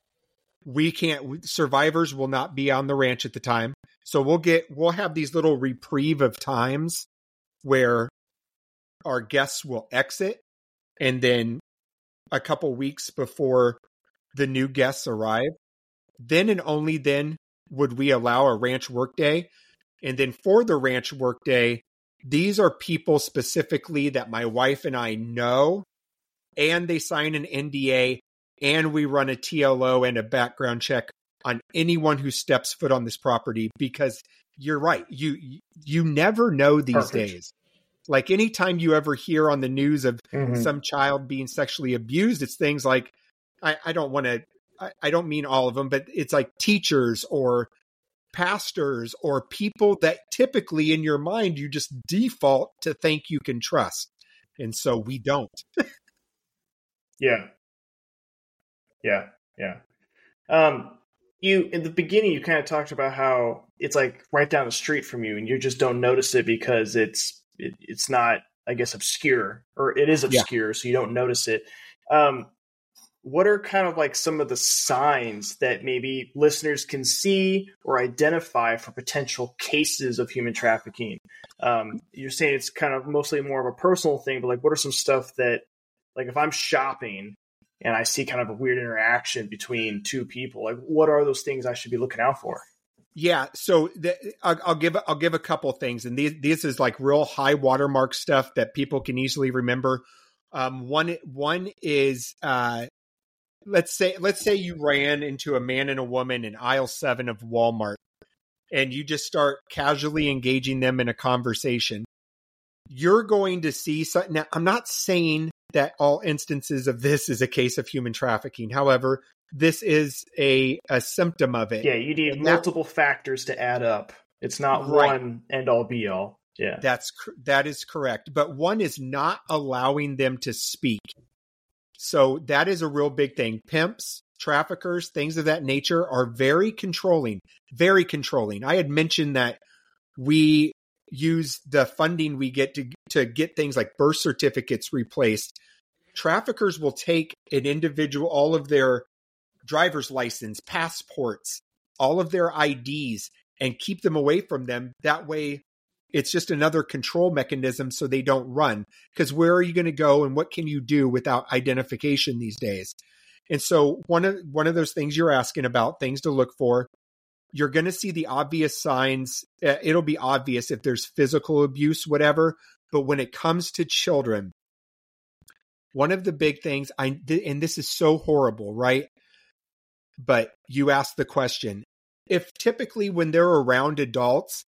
we can't survivors will not be on the ranch at the time. So we'll get we'll have these little reprieve of times where our guests will exit and then a couple weeks before the new guests arrive, then and only then would we allow a ranch workday. And then for the ranch workday, these are people specifically that my wife and I know, and they sign an NDA, and we run a TLO and a background check on anyone who steps foot on this property because you're right. You you never know these Perfect. days. Like anytime you ever hear on the news of mm-hmm. some child being sexually abused, it's things like I, I don't want to I, I don't mean all of them, but it's like teachers or pastors or people that typically in your mind you just default to think you can trust. And so we don't. yeah. Yeah. Yeah. Um, you in the beginning you kind of talked about how it's like right down the street from you and you just don't notice it because it's it, it's not i guess obscure or it is obscure yeah. so you don't notice it um what are kind of like some of the signs that maybe listeners can see or identify for potential cases of human trafficking um, you're saying it's kind of mostly more of a personal thing but like what are some stuff that like if i'm shopping and I see kind of a weird interaction between two people. Like, what are those things I should be looking out for? Yeah, so the, I'll, I'll, give I'll give a couple things, and these this is like real high watermark stuff that people can easily remember. Um, one one is uh, let's say let's say you ran into a man and a woman in aisle seven of Walmart, and you just start casually engaging them in a conversation. You're going to see something. Now, I'm not saying that all instances of this is a case of human trafficking. However, this is a, a symptom of it. Yeah, you need and multiple that, factors to add up. It's not right. one end all be all. Yeah. That's that is correct. But one is not allowing them to speak. So that is a real big thing. Pimps, traffickers, things of that nature are very controlling, very controlling. I had mentioned that we use the funding we get to to get things like birth certificates replaced. Traffickers will take an individual all of their driver's license, passports, all of their IDs and keep them away from them. That way it's just another control mechanism so they don't run. Because where are you going to go and what can you do without identification these days? And so one of one of those things you're asking about, things to look for, you're going to see the obvious signs. Uh, it'll be obvious if there's physical abuse, whatever. But when it comes to children, one of the big things I and this is so horrible, right? But you ask the question if typically when they're around adults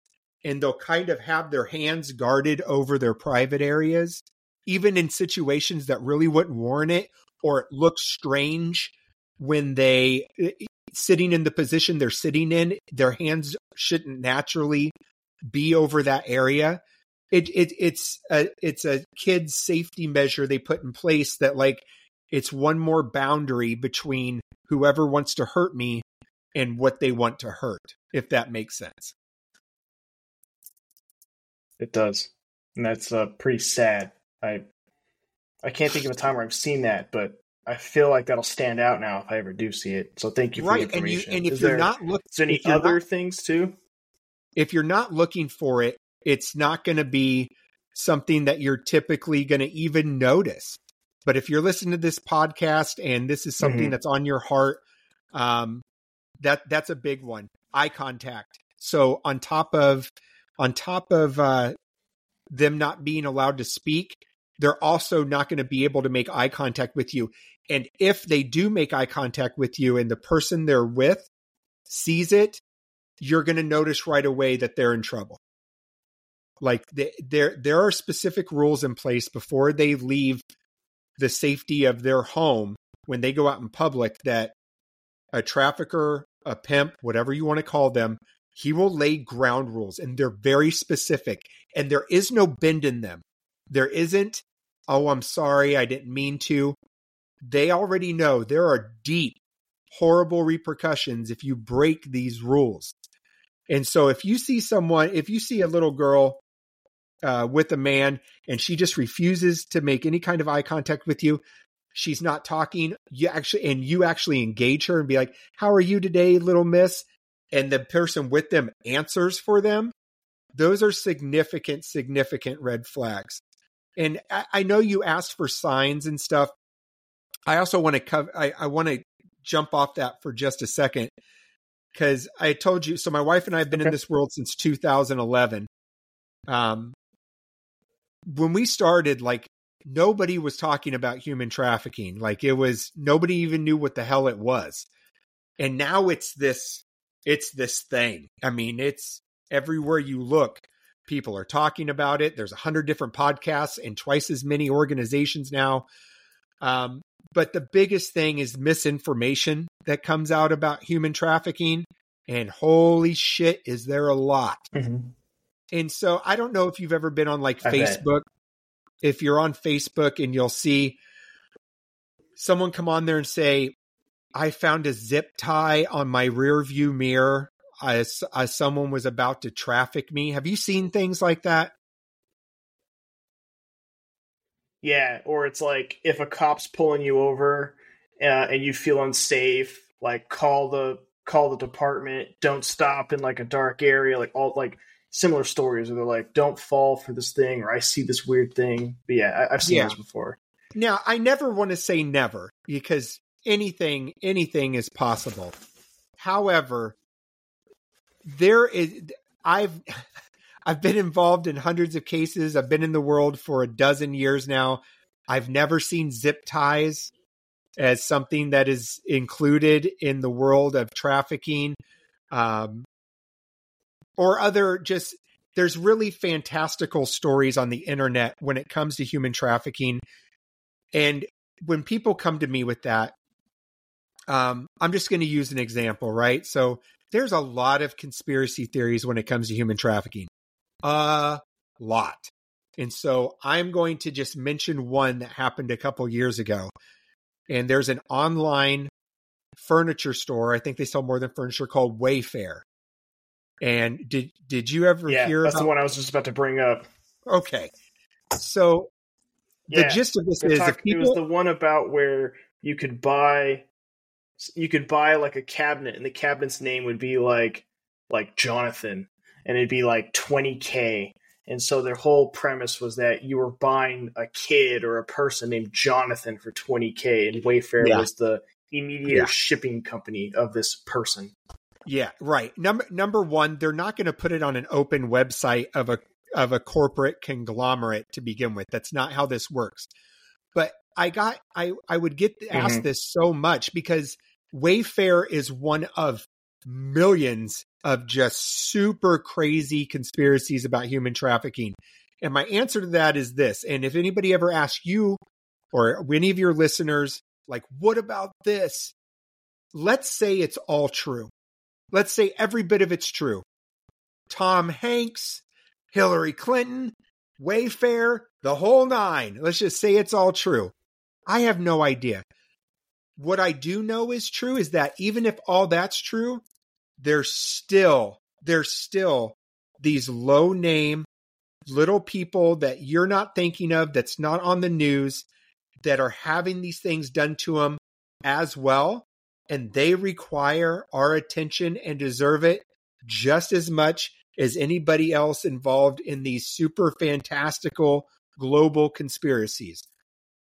and they'll kind of have their hands guarded over their private areas, even in situations that really wouldn't warrant it, or it looks strange when they eh, eh, sitting in the position they're sitting in, their hands shouldn't naturally be over that area. It, it it's a it's a kid's safety measure they put in place that like it's one more boundary between whoever wants to hurt me and what they want to hurt, if that makes sense. It does. And that's uh, pretty sad. I I can't think of a time where I've seen that, but I feel like that'll stand out now if I ever do see it. So thank you for right. the information. And, you, and if is you're there, not looking, is any other not, things too? If you're not looking for it, it's not going to be something that you're typically going to even notice. But if you're listening to this podcast and this is something mm-hmm. that's on your heart, um, that that's a big one. Eye contact. So on top of on top of uh, them not being allowed to speak, they're also not going to be able to make eye contact with you. And if they do make eye contact with you and the person they're with sees it, you're going to notice right away that they're in trouble. Like they, there, there are specific rules in place before they leave the safety of their home when they go out in public that a trafficker, a pimp, whatever you want to call them, he will lay ground rules and they're very specific and there is no bend in them. There isn't, oh, I'm sorry, I didn't mean to they already know there are deep, horrible repercussions if you break these rules. And so if you see someone, if you see a little girl uh, with a man and she just refuses to make any kind of eye contact with you, she's not talking, you actually, and you actually engage her and be like, How are you today, little miss? And the person with them answers for them. Those are significant, significant red flags. And I, I know you asked for signs and stuff. I also want to cover, I, I want to jump off that for just a second because I told you. So my wife and I have been okay. in this world since 2011. Um, when we started, like nobody was talking about human trafficking. Like it was nobody even knew what the hell it was. And now it's this, it's this thing. I mean, it's everywhere you look. People are talking about it. There's a hundred different podcasts and twice as many organizations now. Um, but the biggest thing is misinformation that comes out about human trafficking. And holy shit, is there a lot. Mm-hmm. And so I don't know if you've ever been on like I Facebook. Bet. If you're on Facebook and you'll see someone come on there and say, I found a zip tie on my rear view mirror as, as someone was about to traffic me. Have you seen things like that? Yeah, or it's like if a cop's pulling you over uh, and you feel unsafe, like call the call the department. Don't stop in like a dark area. Like all like similar stories where they're like, "Don't fall for this thing," or "I see this weird thing." But yeah, I, have seen yeah. this before. Now, I never want to say never because anything anything is possible. However, there is I've I've been involved in hundreds of cases. I've been in the world for a dozen years now. I've never seen zip ties as something that is included in the world of trafficking um, or other just there's really fantastical stories on the internet when it comes to human trafficking and when people come to me with that um, i'm just going to use an example right so there's a lot of conspiracy theories when it comes to human trafficking a lot and so i'm going to just mention one that happened a couple years ago and there's an online furniture store. I think they sell more than furniture called Wayfair. And did did you ever yeah, hear? That's about... the one I was just about to bring up. Okay, so yeah, the gist of this is talk, people... it was the one about where you could buy you could buy like a cabinet, and the cabinet's name would be like like Jonathan, and it'd be like twenty k, and so their whole premise was that you were buying a kid or a person named Jonathan for 20K, and Wayfair yeah. was the immediate yeah. shipping company of this person. Yeah, right. Number number one, they're not going to put it on an open website of a of a corporate conglomerate to begin with. That's not how this works. But I got I I would get asked mm-hmm. this so much because Wayfair is one of millions of just super crazy conspiracies about human trafficking. And my answer to that is this. And if anybody ever asks you or any of your listeners, like, what about this? Let's say it's all true. Let's say every bit of it's true. Tom Hanks, Hillary Clinton, Wayfair, the whole nine. Let's just say it's all true. I have no idea. What I do know is true is that even if all that's true, there's still there's still these low name little people that you're not thinking of that's not on the news that are having these things done to them as well and they require our attention and deserve it just as much as anybody else involved in these super fantastical global conspiracies.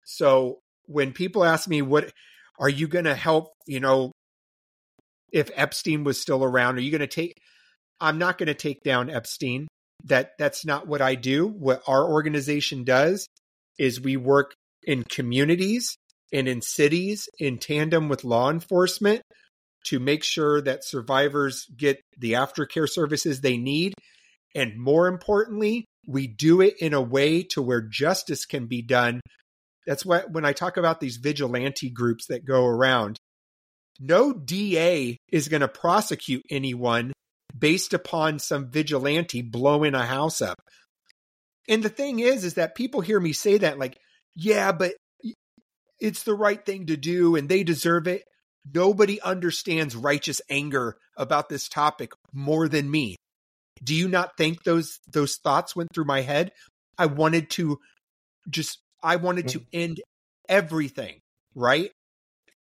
So when people ask me what are you going to help you know if Epstein was still around? Are you going to take? I'm not going to take down Epstein. That that's not what I do. What our organization does is we work in communities and in cities in tandem with law enforcement to make sure that survivors get the aftercare services they need. And more importantly, we do it in a way to where justice can be done. That's why when I talk about these vigilante groups that go around, no DA is going to prosecute anyone based upon some vigilante blowing a house up. And the thing is, is that people hear me say that, like, yeah, but it's the right thing to do and they deserve it. Nobody understands righteous anger about this topic more than me. Do you not think those those thoughts went through my head? I wanted to just I wanted to mm. end everything, right?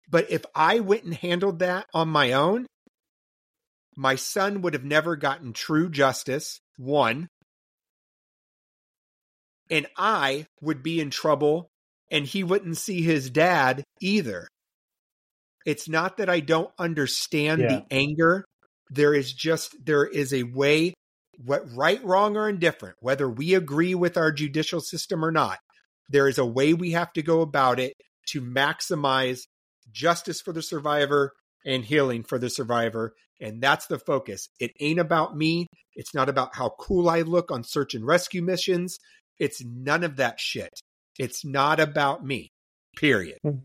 But if I went and handled that on my own, my son would have never gotten true justice, one. And I would be in trouble and he wouldn't see his dad either. It's not that I don't understand yeah. the anger. There is just, there is a way, what right, wrong, or indifferent, whether we agree with our judicial system or not, there is a way we have to go about it to maximize justice for the survivor and healing for the survivor. And that's the focus. It ain't about me. It's not about how cool I look on search and rescue missions. It's none of that shit. It's not about me, period. Mm-hmm.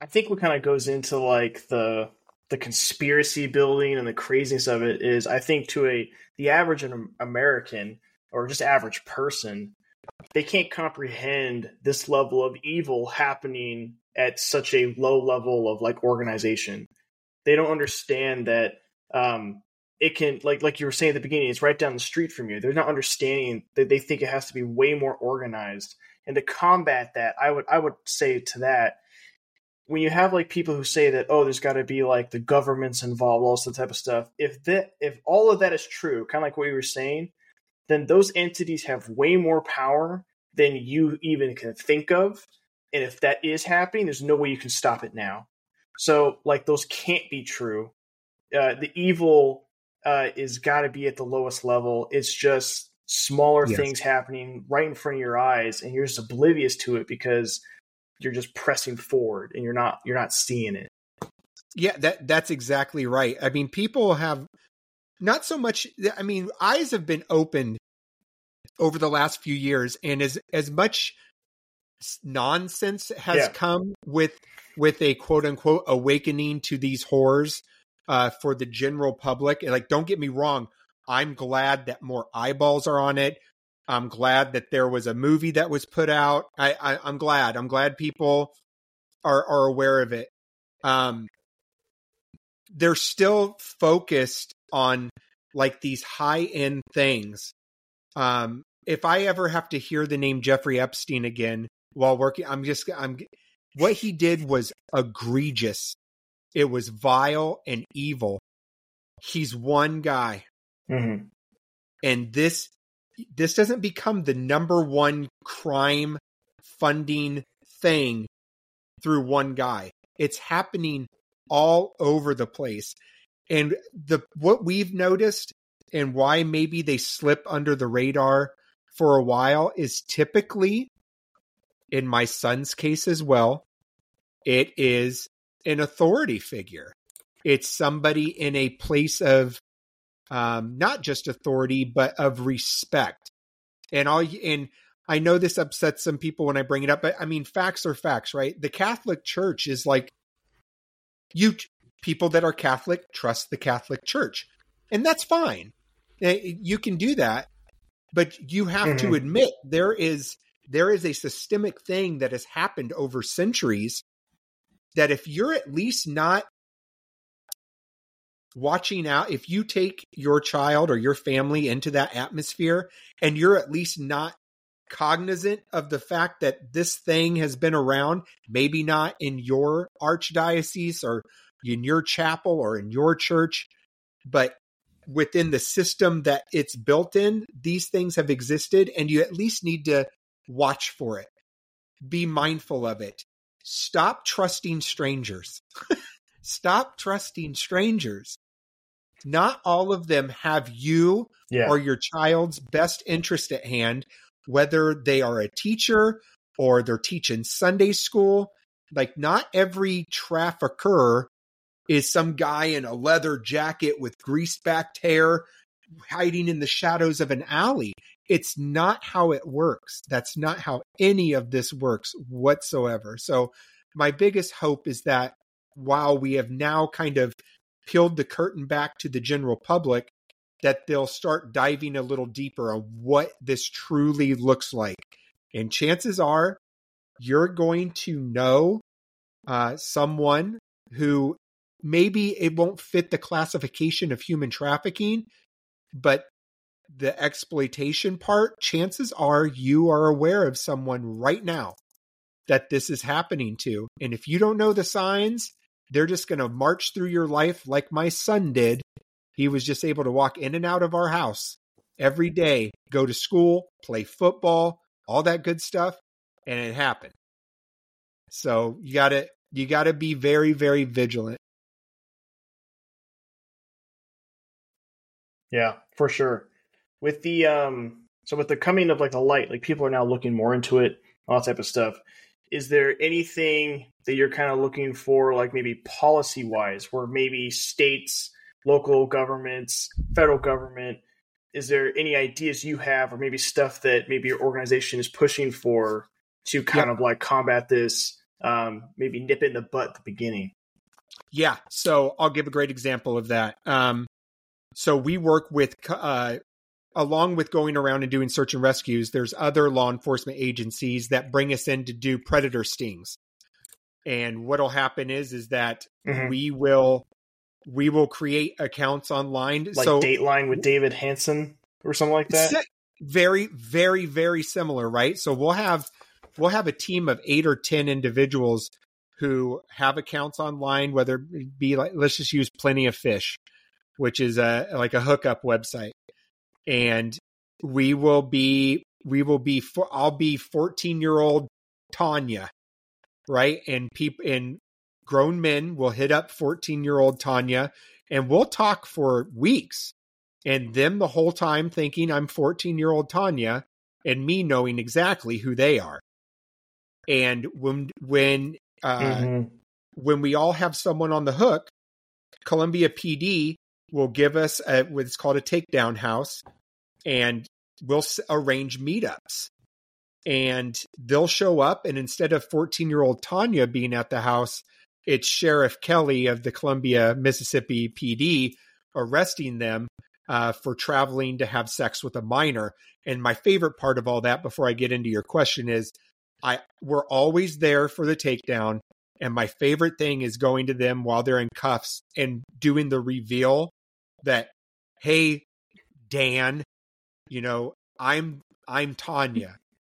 I think what kind of goes into like the the conspiracy building and the craziness of it is I think to a the average American or just average person they can't comprehend this level of evil happening at such a low level of like organization. They don't understand that um, it can like like you were saying at the beginning, it's right down the street from you. They're not understanding that they think it has to be way more organized. And to combat that, I would I would say to that, when you have like people who say that, oh, there's gotta be like the government's involved, all this type of stuff, if that if all of that is true, kind of like what you were saying, then those entities have way more power than you even can think of. And if that is happening, there's no way you can stop it now. So, like, those can't be true. Uh, the evil uh, is got to be at the lowest level. It's just smaller yes. things happening right in front of your eyes, and you're just oblivious to it because you're just pressing forward and you're not you're not seeing it. Yeah, that that's exactly right. I mean, people have not so much i mean eyes have been opened over the last few years and as as much nonsense has yeah. come with with a quote unquote awakening to these horrors uh, for the general public. and Like, don't get me wrong, I'm glad that more eyeballs are on it. I'm glad that there was a movie that was put out. I, I am glad. I'm glad people are are aware of it. Um, they're still focused on like these high end things. Um, if I ever have to hear the name Jeffrey Epstein again while working, I'm just I'm what he did was egregious. It was vile and evil. He's one guy, mm-hmm. and this this doesn't become the number one crime funding thing through one guy. It's happening all over the place. And the what we've noticed and why maybe they slip under the radar for a while is typically in my son's case as well, it is an authority figure. It's somebody in a place of um, not just authority, but of respect. And all and I know this upsets some people when I bring it up, but I mean facts are facts, right? The Catholic Church is like you people that are Catholic trust the Catholic Church. And that's fine. Eh, you can do that, but you have mm-hmm. to admit there is there is a systemic thing that has happened over centuries that if you're at least not watching out if you take your child or your family into that atmosphere and you're at least not cognizant of the fact that this thing has been around maybe not in your archdiocese or in your chapel or in your church, but within the system that it's built in, these things have existed, and you at least need to watch for it. Be mindful of it. Stop trusting strangers. Stop trusting strangers. Not all of them have you yeah. or your child's best interest at hand, whether they are a teacher or they're teaching Sunday school. Like, not every trafficker is some guy in a leather jacket with greased backed hair hiding in the shadows of an alley. It's not how it works. That's not how any of this works whatsoever. So, my biggest hope is that while we have now kind of peeled the curtain back to the general public, that they'll start diving a little deeper on what this truly looks like. And chances are you're going to know uh, someone who maybe it won't fit the classification of human trafficking, but the exploitation part, chances are you are aware of someone right now that this is happening to. And if you don't know the signs, they're just going to march through your life like my son did. He was just able to walk in and out of our house every day, go to school, play football, all that good stuff, and it happened. So you got to you got to be very very vigilant Yeah, for sure. With the um so with the coming of like the light, like people are now looking more into it, all that type of stuff. Is there anything that you're kind of looking for, like maybe policy wise, where maybe states, local governments, federal government, is there any ideas you have, or maybe stuff that maybe your organization is pushing for to kind of like combat this, um, maybe nip it in the butt at the beginning? Yeah. So I'll give a great example of that. Um, so we work with, uh, along with going around and doing search and rescues, there's other law enforcement agencies that bring us in to do predator stings. And what'll happen is is that Mhm. we will we will create accounts online. Like so Dateline with David Hanson or something like that. Very very very similar right so we'll have we'll have a team of eight or ten individuals who have accounts online whether it be like let's just use plenty of fish which is a like a hookup website and we will be we will be for i'll be 14 year old tanya right and people and grown men will hit up 14 year old tanya and we'll talk for weeks and them the whole time thinking I'm 14 year old Tanya and me knowing exactly who they are. And when when uh, Mhm. when we all have someone on the hook, Columbia PD will give us a, what's called a takedown house, and we'll arrange meetups. And they'll show up, and instead of 14 year old Tanya being at the house, it's Sheriff Kelly of the Columbia, Mississippi PD arresting them uh, for traveling to have sex with a minor. And my favorite part of all that, before I get into your question, is I we're always there for the takedown. And my favorite thing is going to them while they're in cuffs and doing the reveal that, hey, Dan, you know, I'm I'm Tanya.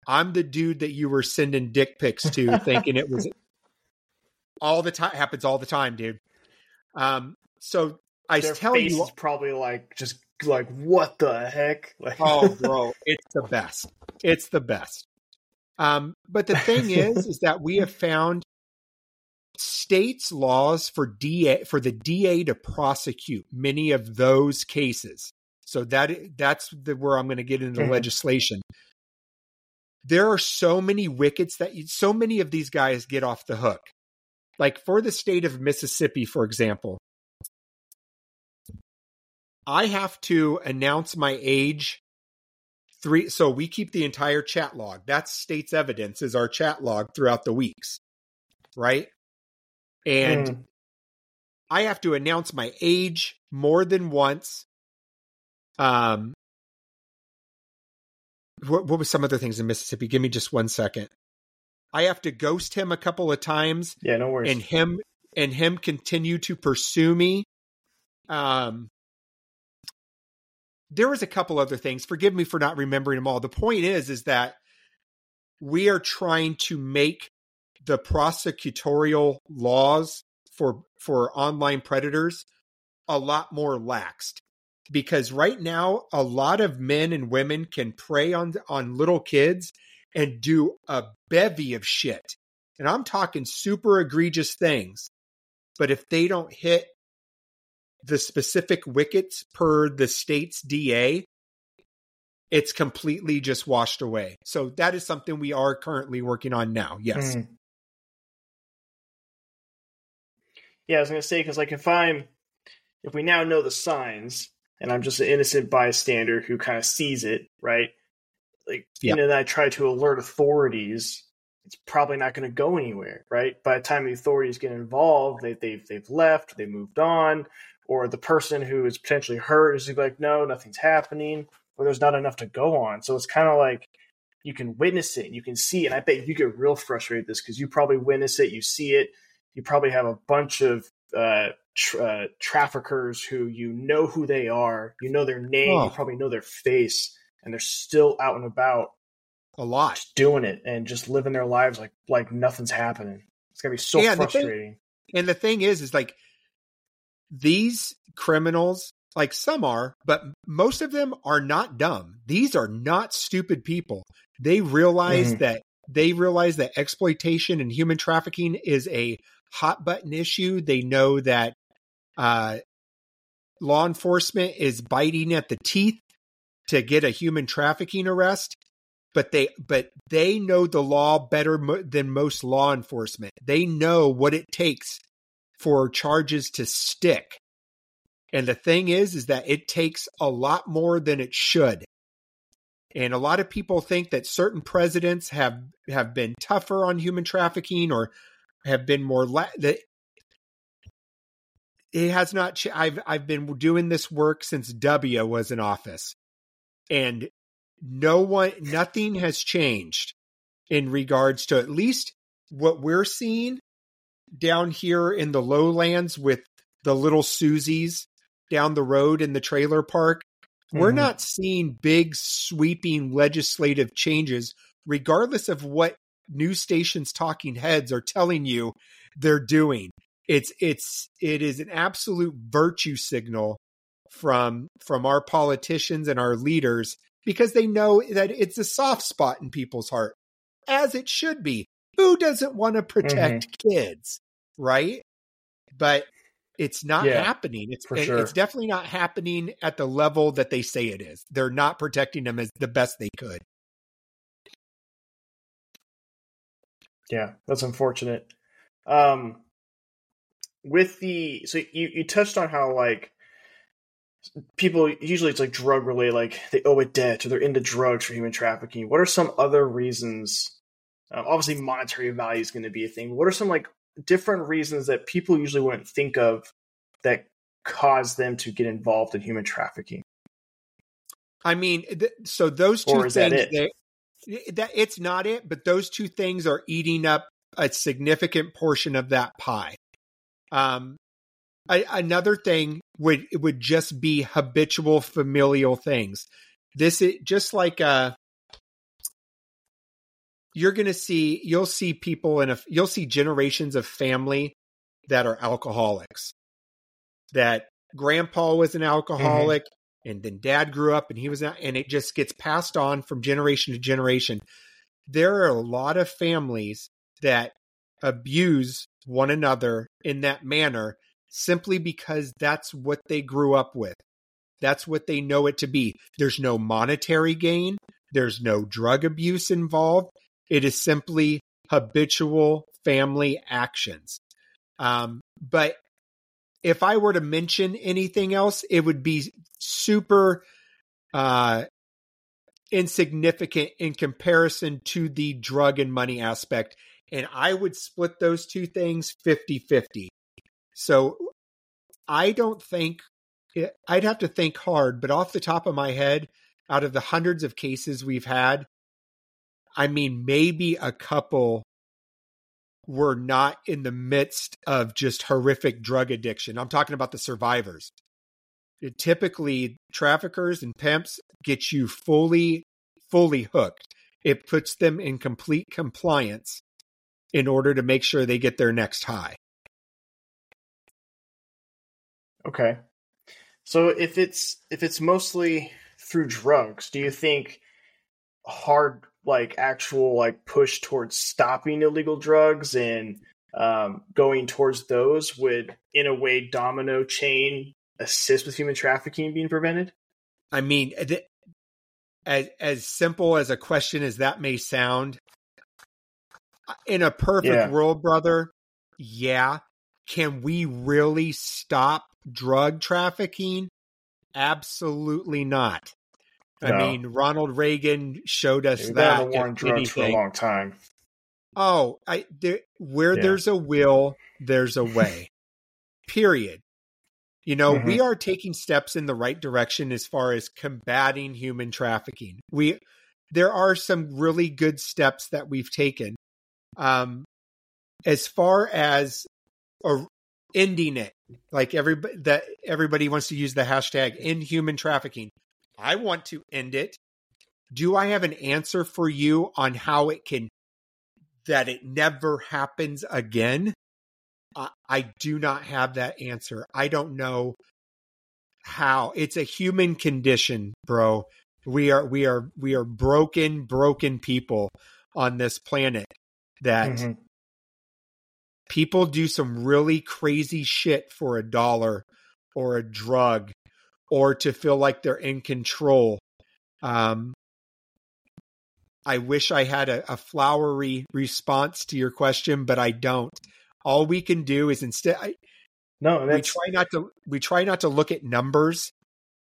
I'm the dude that you were sending dick pics to, thinking it was all the time. Happens all the time, dude. Um, so I Their tell face you, is probably like just like what the heck? Like, oh, bro, it's the best. It's the best. Um, but the thing is, is that we have found states' laws for DA for the DA to prosecute many of those cases. So that that's the, where I'm going to get into Mhm. legislation. There are so many wickets that you, so many of these guys get off the hook. Like for the state of Mississippi, for example, I have to announce my age three so we keep the entire chat log. That's state's evidence is our chat log throughout the weeks. Right? And Mm. I have to announce my age more than once. Um what, what was some other things in Mississippi? Give me just one second. I have to ghost him a couple of times yeah, no worries. and him and him continue to pursue me. Um, there was a couple other things. Forgive me for not remembering them all. The point is, is that we are trying to make the prosecutorial laws for for online predators a lot more laxed. Because right now a lot of men and women can prey on on little kids and do a bevy of shit. And i'm talking super egregious things. But if they don't hit the specific wickets per the state's da it's completely just washed away. So that is something we are currently working on now. Yes. Mm. Yeah, I was gonna say because like if I'm if we now know the signs and I'm just an innocent bystander who kind of sees it, right? Like, Yeah. and then I try to alert authorities. It's probably not going to go anywhere, right? By the time the authorities get involved, they, they've they've left, they moved on, or the person who is potentially hurt is like, no, nothing's happening, or there's not enough to go on. So it's kind of like you can witness it, and you can see it. And I bet you get real frustrated with this because you probably witness it, you see it, you probably have a bunch of uh, tr uh, traffickers who you know who they are, you know their name, Oh. you probably know their face, and they're still out and about a lot just doing it and just living their lives like like nothing's happening. It's gonna be so Yeah, the thing- frustrating. And the thing is, is like these criminals, like some are, but most of them are not dumb. These are not stupid people. They realize Mhm. that they realize that exploitation and human trafficking is a hot button issue. They know that uh, law enforcement is biting at the teeth to get a human trafficking arrest but they but they know the law better mo- than most law enforcement. They know what it takes for charges to stick. And the thing is is that it takes a lot more than it should. And a lot of people think that certain presidents have have been tougher on human trafficking or have been more la- that it has not ch- I've I've been doing this work since W was in office. And no one nothing has changed in regards to at least what we're seeing down here in the lowlands with the little Susies down the road in the trailer park, mm-hmm. we're not seeing big sweeping legislative changes, regardless of what news stations talking heads are telling you they're doing. It's it's it is an absolute virtue signal from from our politicians and our leaders because they know that it's a soft spot in people's heart as it should be who doesn't want to protect mm-hmm. kids right but it's not yeah, happening it's sure. it's definitely not happening at the level that they say it is they're not protecting them as the best they could yeah that's unfortunate um with the so you you touched on how like people usually it's like drug related, like they owe a debt or they're into drugs for human trafficking. What are some other reasons? Um, obviously, monetary value is going to be a thing. what are some like different reasons that people usually wouldn't think of that cause them to get involved in human trafficking? I mean, th- so those two things? They, that it's not it, but those two things are eating up a significant portion of that pie. Um, I, another thing would would just be habitual familial things. This is just like uh you're going to see you'll see people in a you'll see generations of family that are alcoholics. That grandpa was an alcoholic mm-hmm. And then dad grew up and he was not, and it just gets passed on from generation to generation. There are a lot of families that abuse one another in that manner simply because that's what they grew up with. That's what they know it to be. There's no monetary gain, there's no drug abuse involved. It is simply habitual family actions. Um, but if I were to mention anything else, it would be super uh, insignificant in comparison to the drug and money aspect. And I would split those two things 50 50. So I don't think it, I'd have to think hard, but off the top of my head, out of the hundreds of cases we've had, I mean, maybe a couple were not in the midst of just horrific drug addiction. I'm talking about the survivors. It, typically, traffickers and pimps get you fully, fully hooked. It puts them in complete compliance in order to make sure they get their next high. Okay. So if it's if it's mostly through drugs, do you think hard like actual like push towards stopping illegal drugs and um, going towards those would in a way domino chain assist with human trafficking being prevented? I mean, th- as as simple as a question as that may sound, in a perfect yeah. world, brother, yeah. Can we really stop drug trafficking? Absolutely not. No. I mean, Ronald Reagan showed us We've that. Been on drugs for a long time. Oh, I there, where yeah. there's a will, there's a way. Period. You know, mm-hmm. we are taking steps in the right direction as far as combating human trafficking. We there are some really good steps that we've taken. Um, as far as or ending it, like everybody that everybody wants to use the hashtag in human trafficking. I want to end it. Do I have an answer for you on how it can that it never happens again? I, I do not have that answer. I don't know how. It's a human condition, bro. We are we are we are broken, broken people on this planet that mm-hmm people do some really crazy shit for a dollar or a drug or to feel like they're in control. Um, I wish I had a, a, flowery response to your question, but I don't. All we can do is instead, I, no, we try not to. We try not to look at numbers,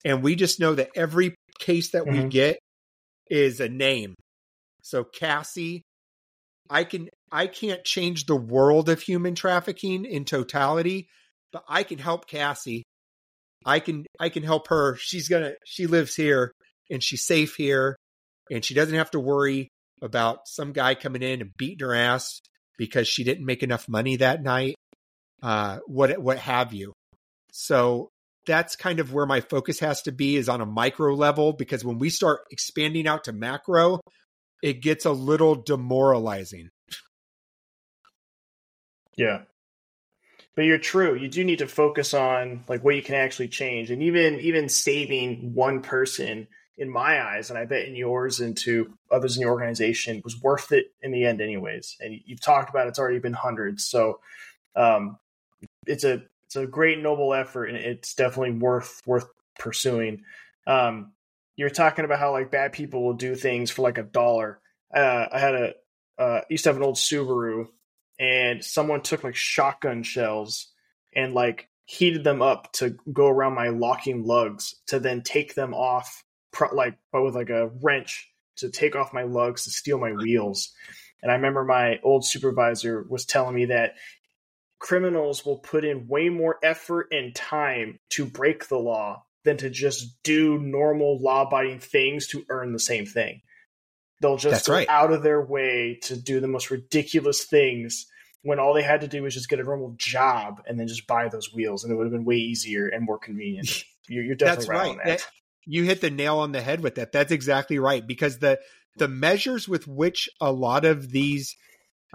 and we just know that every case that mm-hmm. we get is a name. So Cassie, I can I can't change the world of human trafficking in totality, but I can help Cassie. I can I can help her. She's gonna she lives here and she's safe here and she doesn't have to worry about some guy coming in and beating her ass because she didn't make enough money that night, uh, what what have you. So that's kind of where my focus has to be is on a micro level because when we start expanding out to macro, it gets a little demoralizing. Yeah. But you're true. You do need to focus on like what you can actually change. And even even saving one person in my eyes, and I bet in yours and to others in your organization, was worth it in the end, anyways. And you've talked about it's already been hundreds, so um, it's a it's a great noble effort, and it's definitely worth worth pursuing. Um, you're talking about how like bad people will do things for like a dollar. Uh, I had a uh, used to have an old Subaru, and someone took like shotgun shells and like heated them up to go around my locking lugs to then take them off like but with like a wrench to take off my lugs to steal my wheels. And I remember my old supervisor was telling me that criminals will put in way more effort and time to break the law than to just do normal law abiding things to earn the same thing. They'll just That's go right. out of their way to do the most ridiculous things when all they had to do was just get a normal job and then just buy those wheels, and it would have been way easier and more convenient. You're, you're definitely That's right, right. on that. That- you hit the nail on the head with that. That's exactly right because the the measures with which a lot of these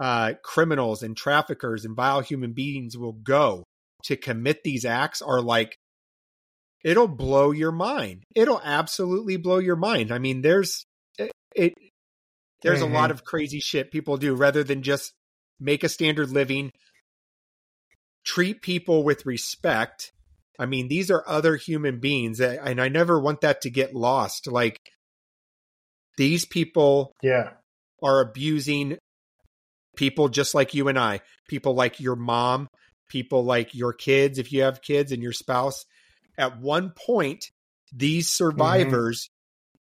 uh, criminals and traffickers and vile human beings will go to commit these acts are like it'll blow your mind. It'll absolutely blow your mind. I mean, there's it. it there's Mhm. a lot of crazy shit people do rather than just make a standard living, treat people with respect. I mean, these are other human beings, eh, and I never want that to get lost. Like, these people yeah, are abusing people just like you and I, people like your mom, people like your kids, if you have kids, and your spouse. At one point, these survivors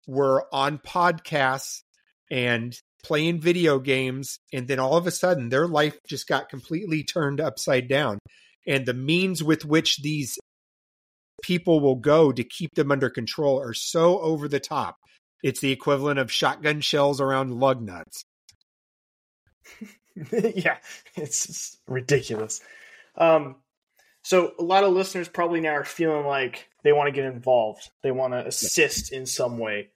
were on podcasts and playing video games, and then all of a sudden, their life just got completely turned upside down. And the means with which these people will go to keep them under control are so over the top. It's the equivalent of shotgun shells around lug nuts. yeah, it's ridiculous. Um, so a lot of listeners probably now are feeling like they want to get involved. They want to assist in some way.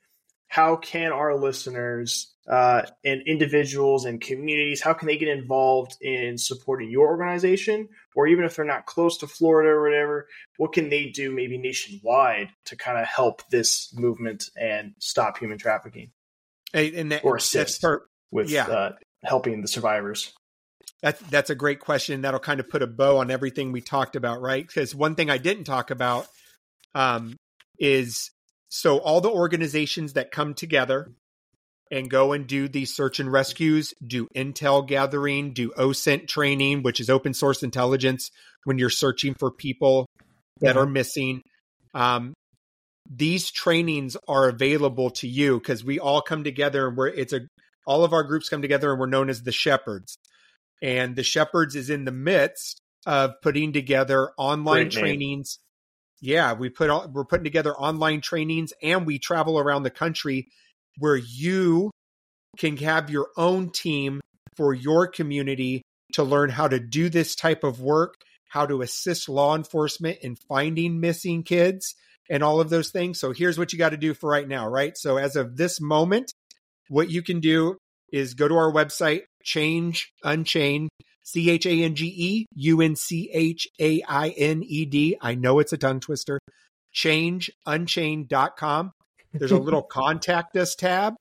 How can our listeners uh, and individuals and communities how can they get involved in supporting your organization, or even if they're not close to Florida or whatever? What can they do, maybe nationwide, to kind of help this movement and stop human trafficking And, and that, or assist per- with Yeah. uh, helping the survivors? That's that's a great question. That'll kind of put a bow on everything we talked about, right? Because one thing I didn't talk about um, is so all the organizations that come together and go and do these search and rescues, do intel gathering, do OSINT training, which is open source intelligence when you're searching for people that are missing. Um, these trainings are available to you because we all come together and we're it's a all of our groups come together and we're known as the shepherds and the shepherds is in the midst of putting together online Great trainings yeah we put on we're putting together online trainings and we travel around the country where you can have your own team for your community to learn how to do this type of work how to assist law enforcement in finding missing kids and all of those things. So here's what you got to do for right now right? So as of this moment what you can do is go to our website, Change Unchained, C H A N G E U N C H A I N E D. I know it's a tongue twister. ChangeUnchained.com. There's a little contact us tab.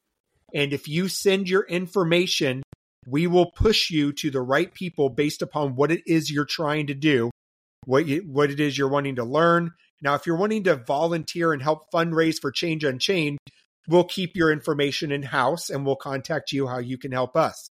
And if you send your information, we will push you to the right people based upon what it is you're trying to do, what you, what it is you're wanting to learn. Now, if you're wanting to volunteer and help fundraise for Change Unchained, we'll keep your information in house and we'll contact you how you can help us.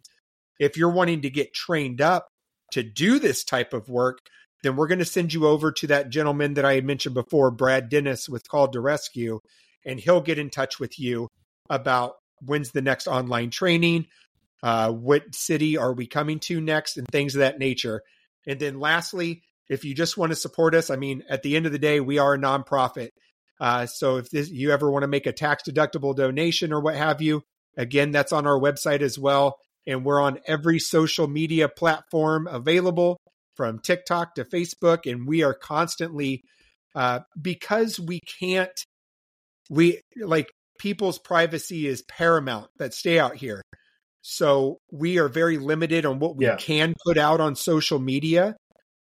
If you're wanting to get trained up to do this type of work, then we're going to send you over to that gentleman that I had mentioned before, Brad Dennis with Called to Rescue, and he'll get in touch with you about when's the next online training, uh, what city are we coming to next, and things of that nature. And then lastly, if you just want to support us, I mean, at the end of the day, we are a nonprofit. Uh, so if this, you ever want to make a tax deductible donation or what have you, again, that's on our website as well. And we're on every social media platform available from TikTok to Facebook. And we are constantly, uh, because we can't, we like people's privacy is paramount that stay out here. So we are very limited on what we yeah. can put out on social media.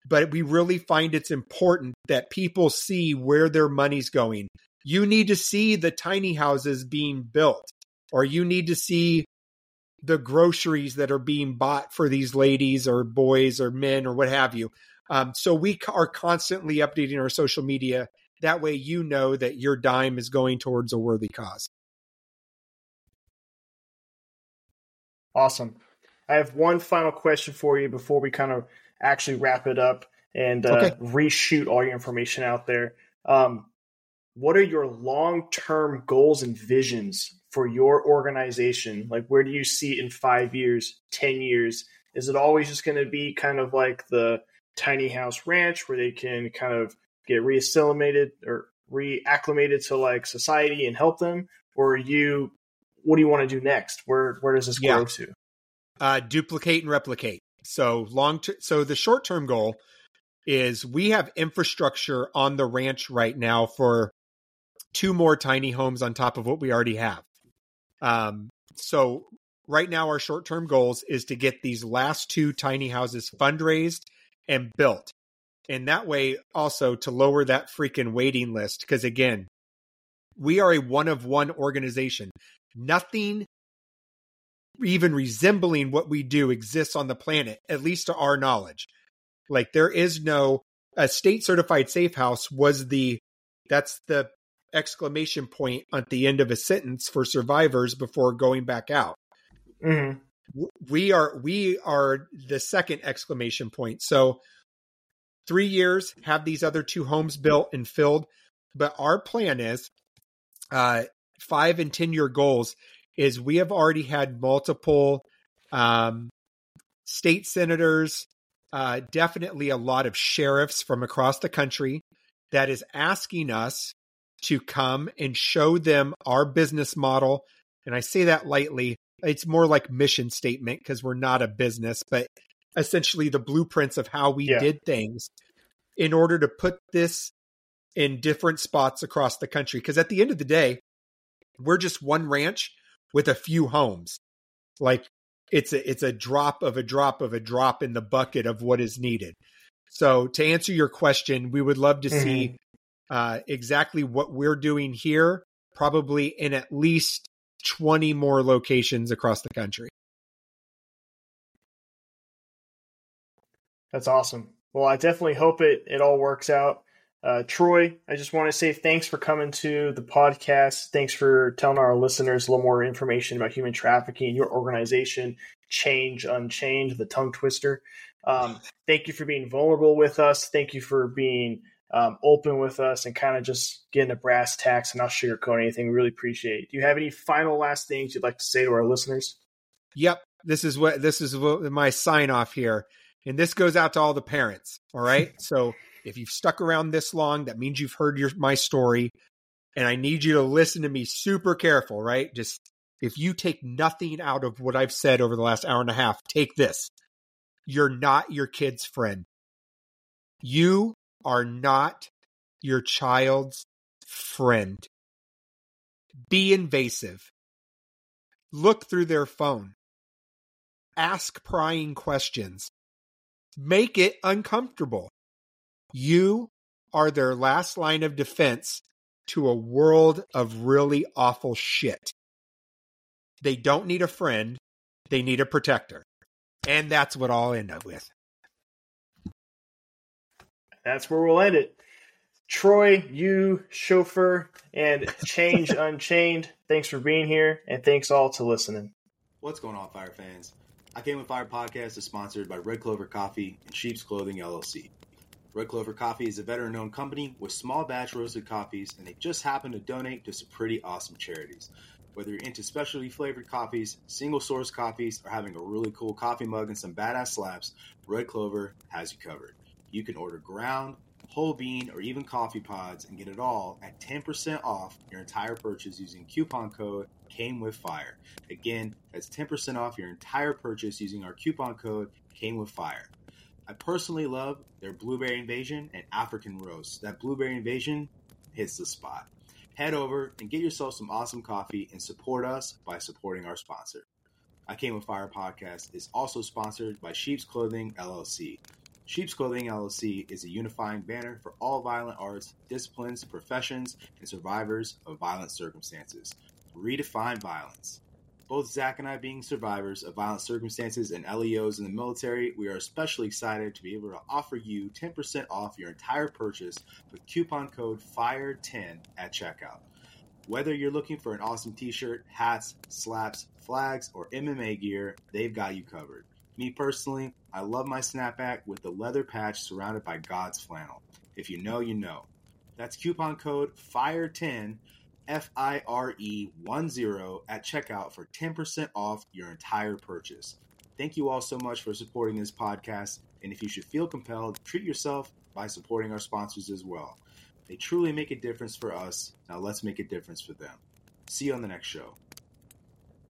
But we really find it's important that people see where their money's going. You need to see the tiny houses being built, or you need to see the groceries that are being bought for these ladies or boys or men or what have you. Um, so we are constantly updating our social media. That way, you know that your dime is going towards a worthy cause. Awesome. I have one final question for you before we kind of actually wrap it up and uh, okay. reshoot all your information out there. Um, what are your long term goals and visions for your organization? Like, where do you see it in five years, 10 years? Is it always just going to be kind of like the tiny house ranch where they can kind of get reacclimated or reacclimated to like society and help them? Or you, what do you want to do next? Where, where does this yeah. grow to? Uh, duplicate and replicate. So long, ter- so the short term goal is we have infrastructure on the ranch right now for two more tiny homes on top of what we already have. Um, so right now, our short term goals is to get these last two tiny houses fundraised and built. And that way, also to lower that freaking waiting list. Because again, we are a one of one organization. Nothing even resembling what we do exists on the planet, at least to our knowledge. Like there is no a state certified safe house was the that's the exclamation point at the end of a sentence for survivors before going back out. Mm-hmm. We are we are the second exclamation point. So three years have these other two homes built and filled, but our plan is uh, five and ten year goals is we have already had multiple um, state senators, uh, definitely a lot of sheriffs from across the country that is asking us to come and show them our business model. And I say that lightly. It's more like mission statement because we're not a business, but essentially the blueprints of how we yeah. did things in order to put this in different spots across the country. Because at the end of the day, we're just one ranch with a few homes. Like it's a it's a drop of a drop of a drop in the bucket of what is needed. So to answer your question, we would love to mm-hmm. see uh, exactly what we're doing here, probably in at least 20 more locations across the country. That's awesome. Well, I definitely hope it, it all works out. Uh, Troy, I just want to say thanks for coming to the podcast. Thanks for telling our listeners a little more information about human trafficking, your organization, Change Unchained, the tongue twister. Um, thank you for being vulnerable with us. Thank you for being um, open with us and kind of just getting the brass tacks and not sugarcoat anything. We really appreciate it. Do you have any final last things you'd like to say to our listeners? Yep. This is what this is what my sign off here. And this goes out to all the parents. All right. so if you've stuck around this long, that means you've heard your my story. And I need you to listen to me super careful, right? Just if you take nothing out of what I've said over the last hour and a half, take this. You're not your kid's friend. You are not your child's friend. Be invasive. Look through their phone. Ask prying questions. Make it uncomfortable. You are their last line of defense to a world of really awful shit. They don't need a friend, they need a protector. And that's what I'll end up with that's where we'll end it. Troy Ulshoeffer, and Change Unchained, thanks for being here, and thanks all to listening. What's going on, Fire fans? I Came with Fire podcast is sponsored by Red Clover Coffee and Sheep's Clothing LLC. Red Clover Coffee is a veteran owned company with small batch roasted coffees, and they just happen to donate to some pretty awesome charities. Whether you're into specialty flavored coffees, single source coffees, or having a really cool coffee mug and some badass slaps, Red Clover has you covered. You can order ground, whole bean, or even coffee pods and get it all at 10% off your entire purchase using coupon code came with fire. Again, that's 10% off your entire purchase using our coupon code came with fire. I personally love their blueberry invasion and African roast. That blueberry invasion hits the spot. Head over and get yourself some awesome coffee and support us by supporting our sponsor. I Came with Fire podcast is also sponsored by Sheep's Clothing LLC. Sheep's Clothing LLC is a unifying banner for all violent arts, disciplines, professions, and survivors of violent circumstances. Redefine violence. Both Zach and I being survivors of violent circumstances and LEOs in the military, we are especially excited to be able to offer you 10% off your entire purchase with coupon code FIRE10 at checkout. Whether you're looking for an awesome t shirt, hats, slaps, flags, or MMA gear, they've got you covered. Me personally, I love my snapback with the leather patch surrounded by God's flannel. If you know, you know. That's coupon code FIRE10 F I R E 1 0 at checkout for 10% off your entire purchase. Thank you all so much for supporting this podcast. And if you should feel compelled, treat yourself by supporting our sponsors as well. They truly make a difference for us. Now let's make a difference for them. See you on the next show.